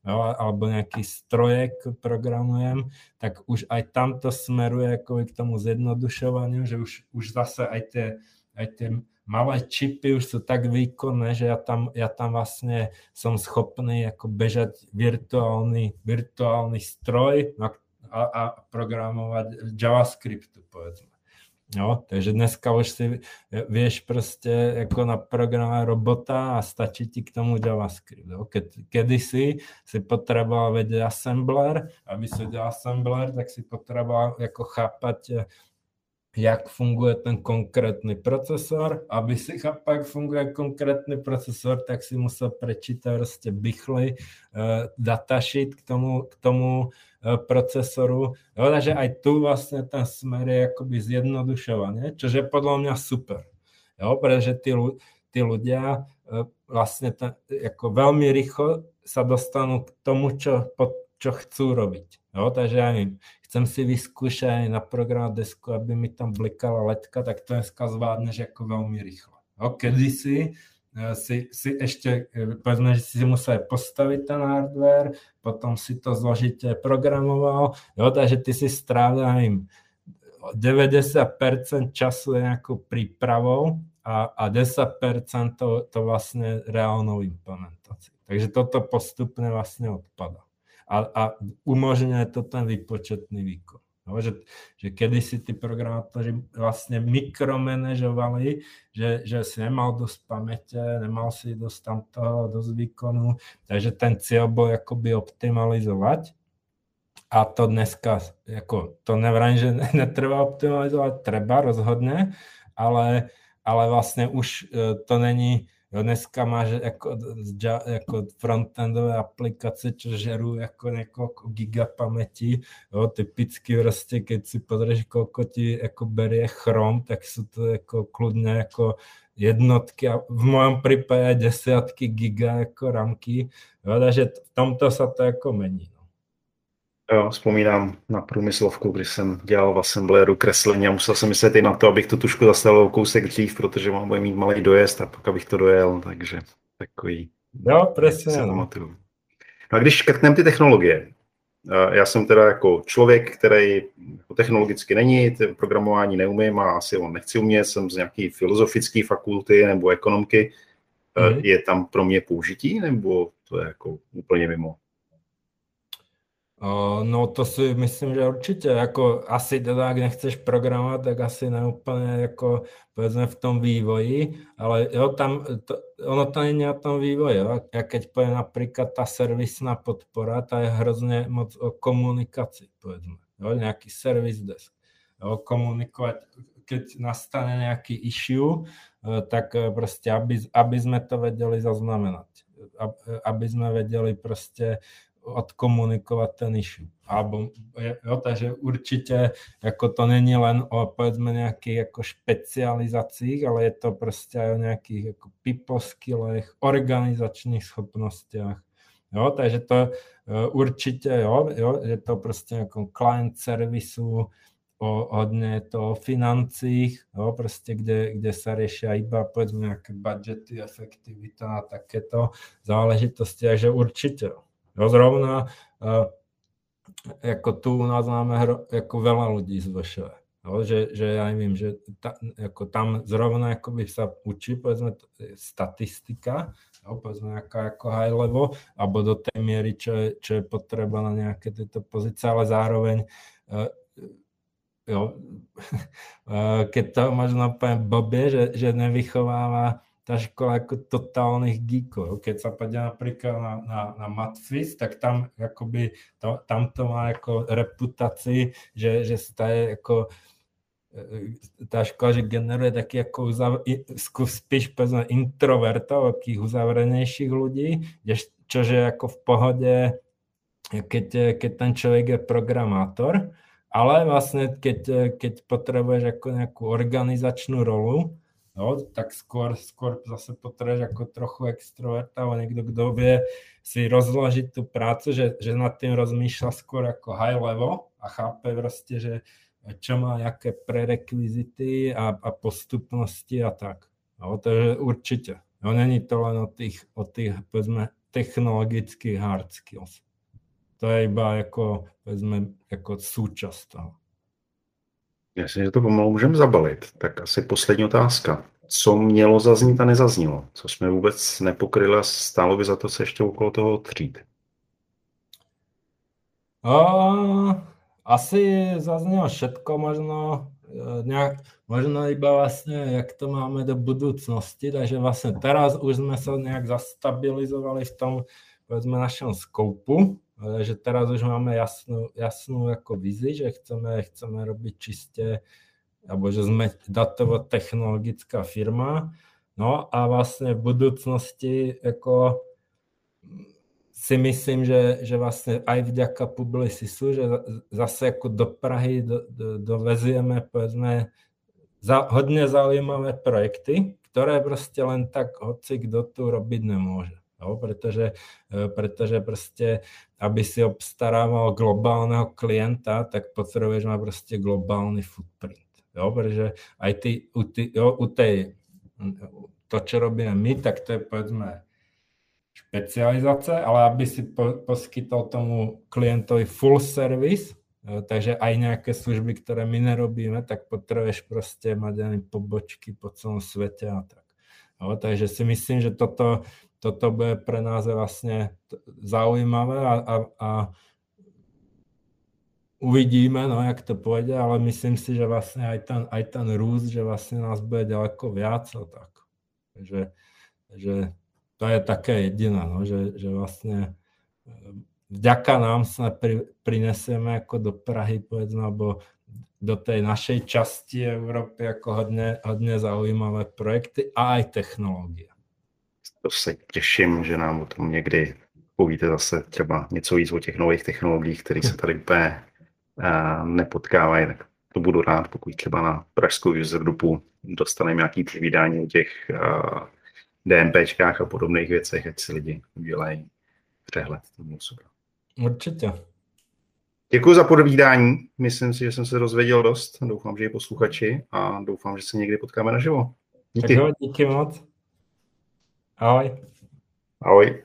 alebo nejaký strojek programujem, tak už aj tamto smeruje ako k tomu zjednodušovaniu, že už, už zase aj tie, aj tie malé čipy už sú tak výkonné, že ja tam, ja tam vlastne som schopný ako bežať virtuálny, virtuálny stroj a, a programovať JavaScriptu, povedzme. No, takže dneska už si vieš proste ako na programe robota a stačí ti k tomu JavaScript. Keď, kedysi si potreboval vedieť assembler, aby si vedel assembler, tak si potreboval ako chápať jak funguje ten konkrétny procesor. Aby si chápal, jak funguje konkrétny procesor, tak si musel prečítať proste bychlej uh, datasheet k tomu, k tomu procesoru. Jo, takže aj tu vlastne ten smer je akoby zjednodušovanie, čo je podľa mňa super. Jo, pretože tí, tí ľudia uh, vlastne ten, ako veľmi rýchlo sa dostanú k tomu, čo, čo chcú robiť. Jo, takže ja neviem, chcem si vyskúšať na program desku, aby mi tam blikala letka, tak to dneska zvládneš ako veľmi rýchlo. Jo, kedysi si, si ešte, eh, povedzme, že si musel postaviť ten hardware, potom si to zložite programoval, jo, takže ty si strávil im 90% času nejakou prípravou a, a 10% to, to vlastne reálnou implementáciou. Takže toto postupne vlastne odpada a, a umožňuje to ten výpočetný výkon. No, že, že kedysi tí programátori vlastne mikromanežovali, že, že si nemal dosť pamäte, nemal si dosť tam toho, dosť výkonu, takže ten cieľ bol akoby optimalizovať. A to dneska, ako, to nevrám, že netreba optimalizovať, treba rozhodne, ale, ale vlastne už e, to není Jo, dneska máš ako, ako frontendové aplikace, čo žerú ako niekoľko giga pamäti. Jo, typicky proste, keď si pozrieš, koľko ti ako berie Chrome, tak sú to ako kľudne ako jednotky a v mojom prípade desiatky giga ako ramky. Jo, takže v tomto sa to ako mení. No. Jo, vzpomínám na průmyslovku, kdy jsem dělal v assembléru kreslení a musel jsem myslet i na to, abych tu tušku zastavil kousek dřív, protože mám bude mít malý dojezd a pak abych to dojel, takže takový. Jo, přesně. No. no a když škrtneme ty technologie, Já jsem teda jako člověk, který technologicky není, programování neumím a asi on nechci umět, jsem z nějaké filozofické fakulty nebo ekonomky. Mm. Je tam pro mě použití nebo to je jako úplně mimo? No to si myslím, že určitě, jako asi teda, ak nechceš programovat, tak asi neúplně jako povedzme v tom vývoji, ale jo, tam, to, ono to není o tom vývoji. Ja keď poviem napríklad tá servisná podpora, tá je hrozně moc o komunikaci, povedzme, jo, nejaký service desk, jo, komunikovať, keď nastane nejaký issue, e, tak e, prostě, aby, aby sme to vedeli zaznamenať, aby sme vedeli prostě odkomunikovat ten issue. Alebo, jo, takže určitě jako to není len o povedzme nějakých jako špecializacích, ale je to prostě o nějakých jako people skillech, organizačních schopnostech. Jo, takže to uh, určitě, jo, jo, je to prostě jako client servisu, o, hodně je to o financích, jo, prostě kde, kde se řeší iba povedzme nějaké budgety, efektivita a takéto záležitosti, takže určitě. Jo. Zrovna uh, jako tu u nás máme hro, jako veľa ľudí z VŠV. Jo, že, že ja nevím, že ta, jako tam zrovna jakoby sa učí, povedzme, statistika, jo, povedzme nejaká jako high level, alebo do tej miery, čo je, čo je potreba na nejaké tieto pozice, ale zároveň uh, jo, uh, keď to možno poviem blbě, že, že nevychováva tá škola ako totálnych geekov. Keď sa poďa napríklad na, na, na Matfis, tak tam akoby to, tam to má ako reputácii, že, že je ako e, tá škola, že generuje taký ako uzav, spíš povedzme introvertov, takých uzavrenejších ľudí, čože ako v pohode, keď, keď ten človek je programátor, ale vlastne keď, keď potrebuješ ako nejakú organizačnú rolu, No, tak skôr, skôr zase potrebuješ ako trochu extroverta, ale niekto, kto vie si rozložiť tú prácu, že, že nad tým rozmýšľa skôr ako high level a chápe proste, že čo má aké prerekvizity a, a postupnosti a tak. No, takže určite. No, není to len o tých, o tých povedzme, technologických hard skills. To je iba jako, povedzme, jako súčasť toho. Jasně, že to pomalu můžeme zabalit. Tak asi poslední otázka. Co mělo zaznít a nezaznělo? Co jsme vůbec nepokryli a stálo by za to se ještě okolo toho třít? Uh, asi zaznělo všetko, možno e, nejak, možno iba vlastně, jak to máme do budoucnosti, takže vlastně teraz už jsme se nějak zastabilizovali v tom, povedzme, našem skoupu, že teraz už máme jasnú, jasnú ako vizi, že chceme, chceme robiť čiste, alebo že sme datovo-technologická firma. No a vlastne v budúcnosti ako si myslím, že, že vlastne aj vďaka Publicisu, že zase ako do Prahy do, do, dovezieme povedzme za, hodne zaujímavé projekty, ktoré proste len tak hoci kto tu robiť nemôže. Jo, pretože, e, pretože prostě, aby si obstarával globálneho klienta, tak potrebuješ mať prostě globálny footprint. Jo, pretože aj ty, u, ty, jo, u tej, to, čo robíme my, tak to je povedzme špecializace, ale aby si po, poskytol tomu klientovi full service, takže aj nejaké služby, ktoré my nerobíme, tak potrebuješ prostě mať ani pobočky po celom svete a tak. Jo, takže si myslím, že toto toto bude pre nás vlastne zaujímavé a, a, a uvidíme, no, jak to pôjde, ale myslím si, že vlastne aj ten, aj ten růst, že vlastne nás bude ďaleko viac a tak. Že, že to je také jediné, no, že, že vlastne e, vďaka nám sa pri, prinesieme ako do Prahy, povedzme, alebo do tej našej časti Európy ako hodne, hodne zaujímavé projekty a aj technológie to se těším, že nám o tom někdy povíte zase třeba něco víc o těch nových technologiích, které se tady úplně uh, nepotkávají, tak to budu rád, pokud třeba na pražskou user groupu dostaneme nějaký vydání o těch uh, DMPčkách a podobných věcech, ať si lidi udělají přehled. To bylo super. Určitě. Děkuji za podvídání. Myslím si, že jsem se dozvěděl dost. Doufám, že i posluchači a doufám, že se někdy potkáme naživo. Díky. Tak jo, díky moc. Ahoj. Ahoj.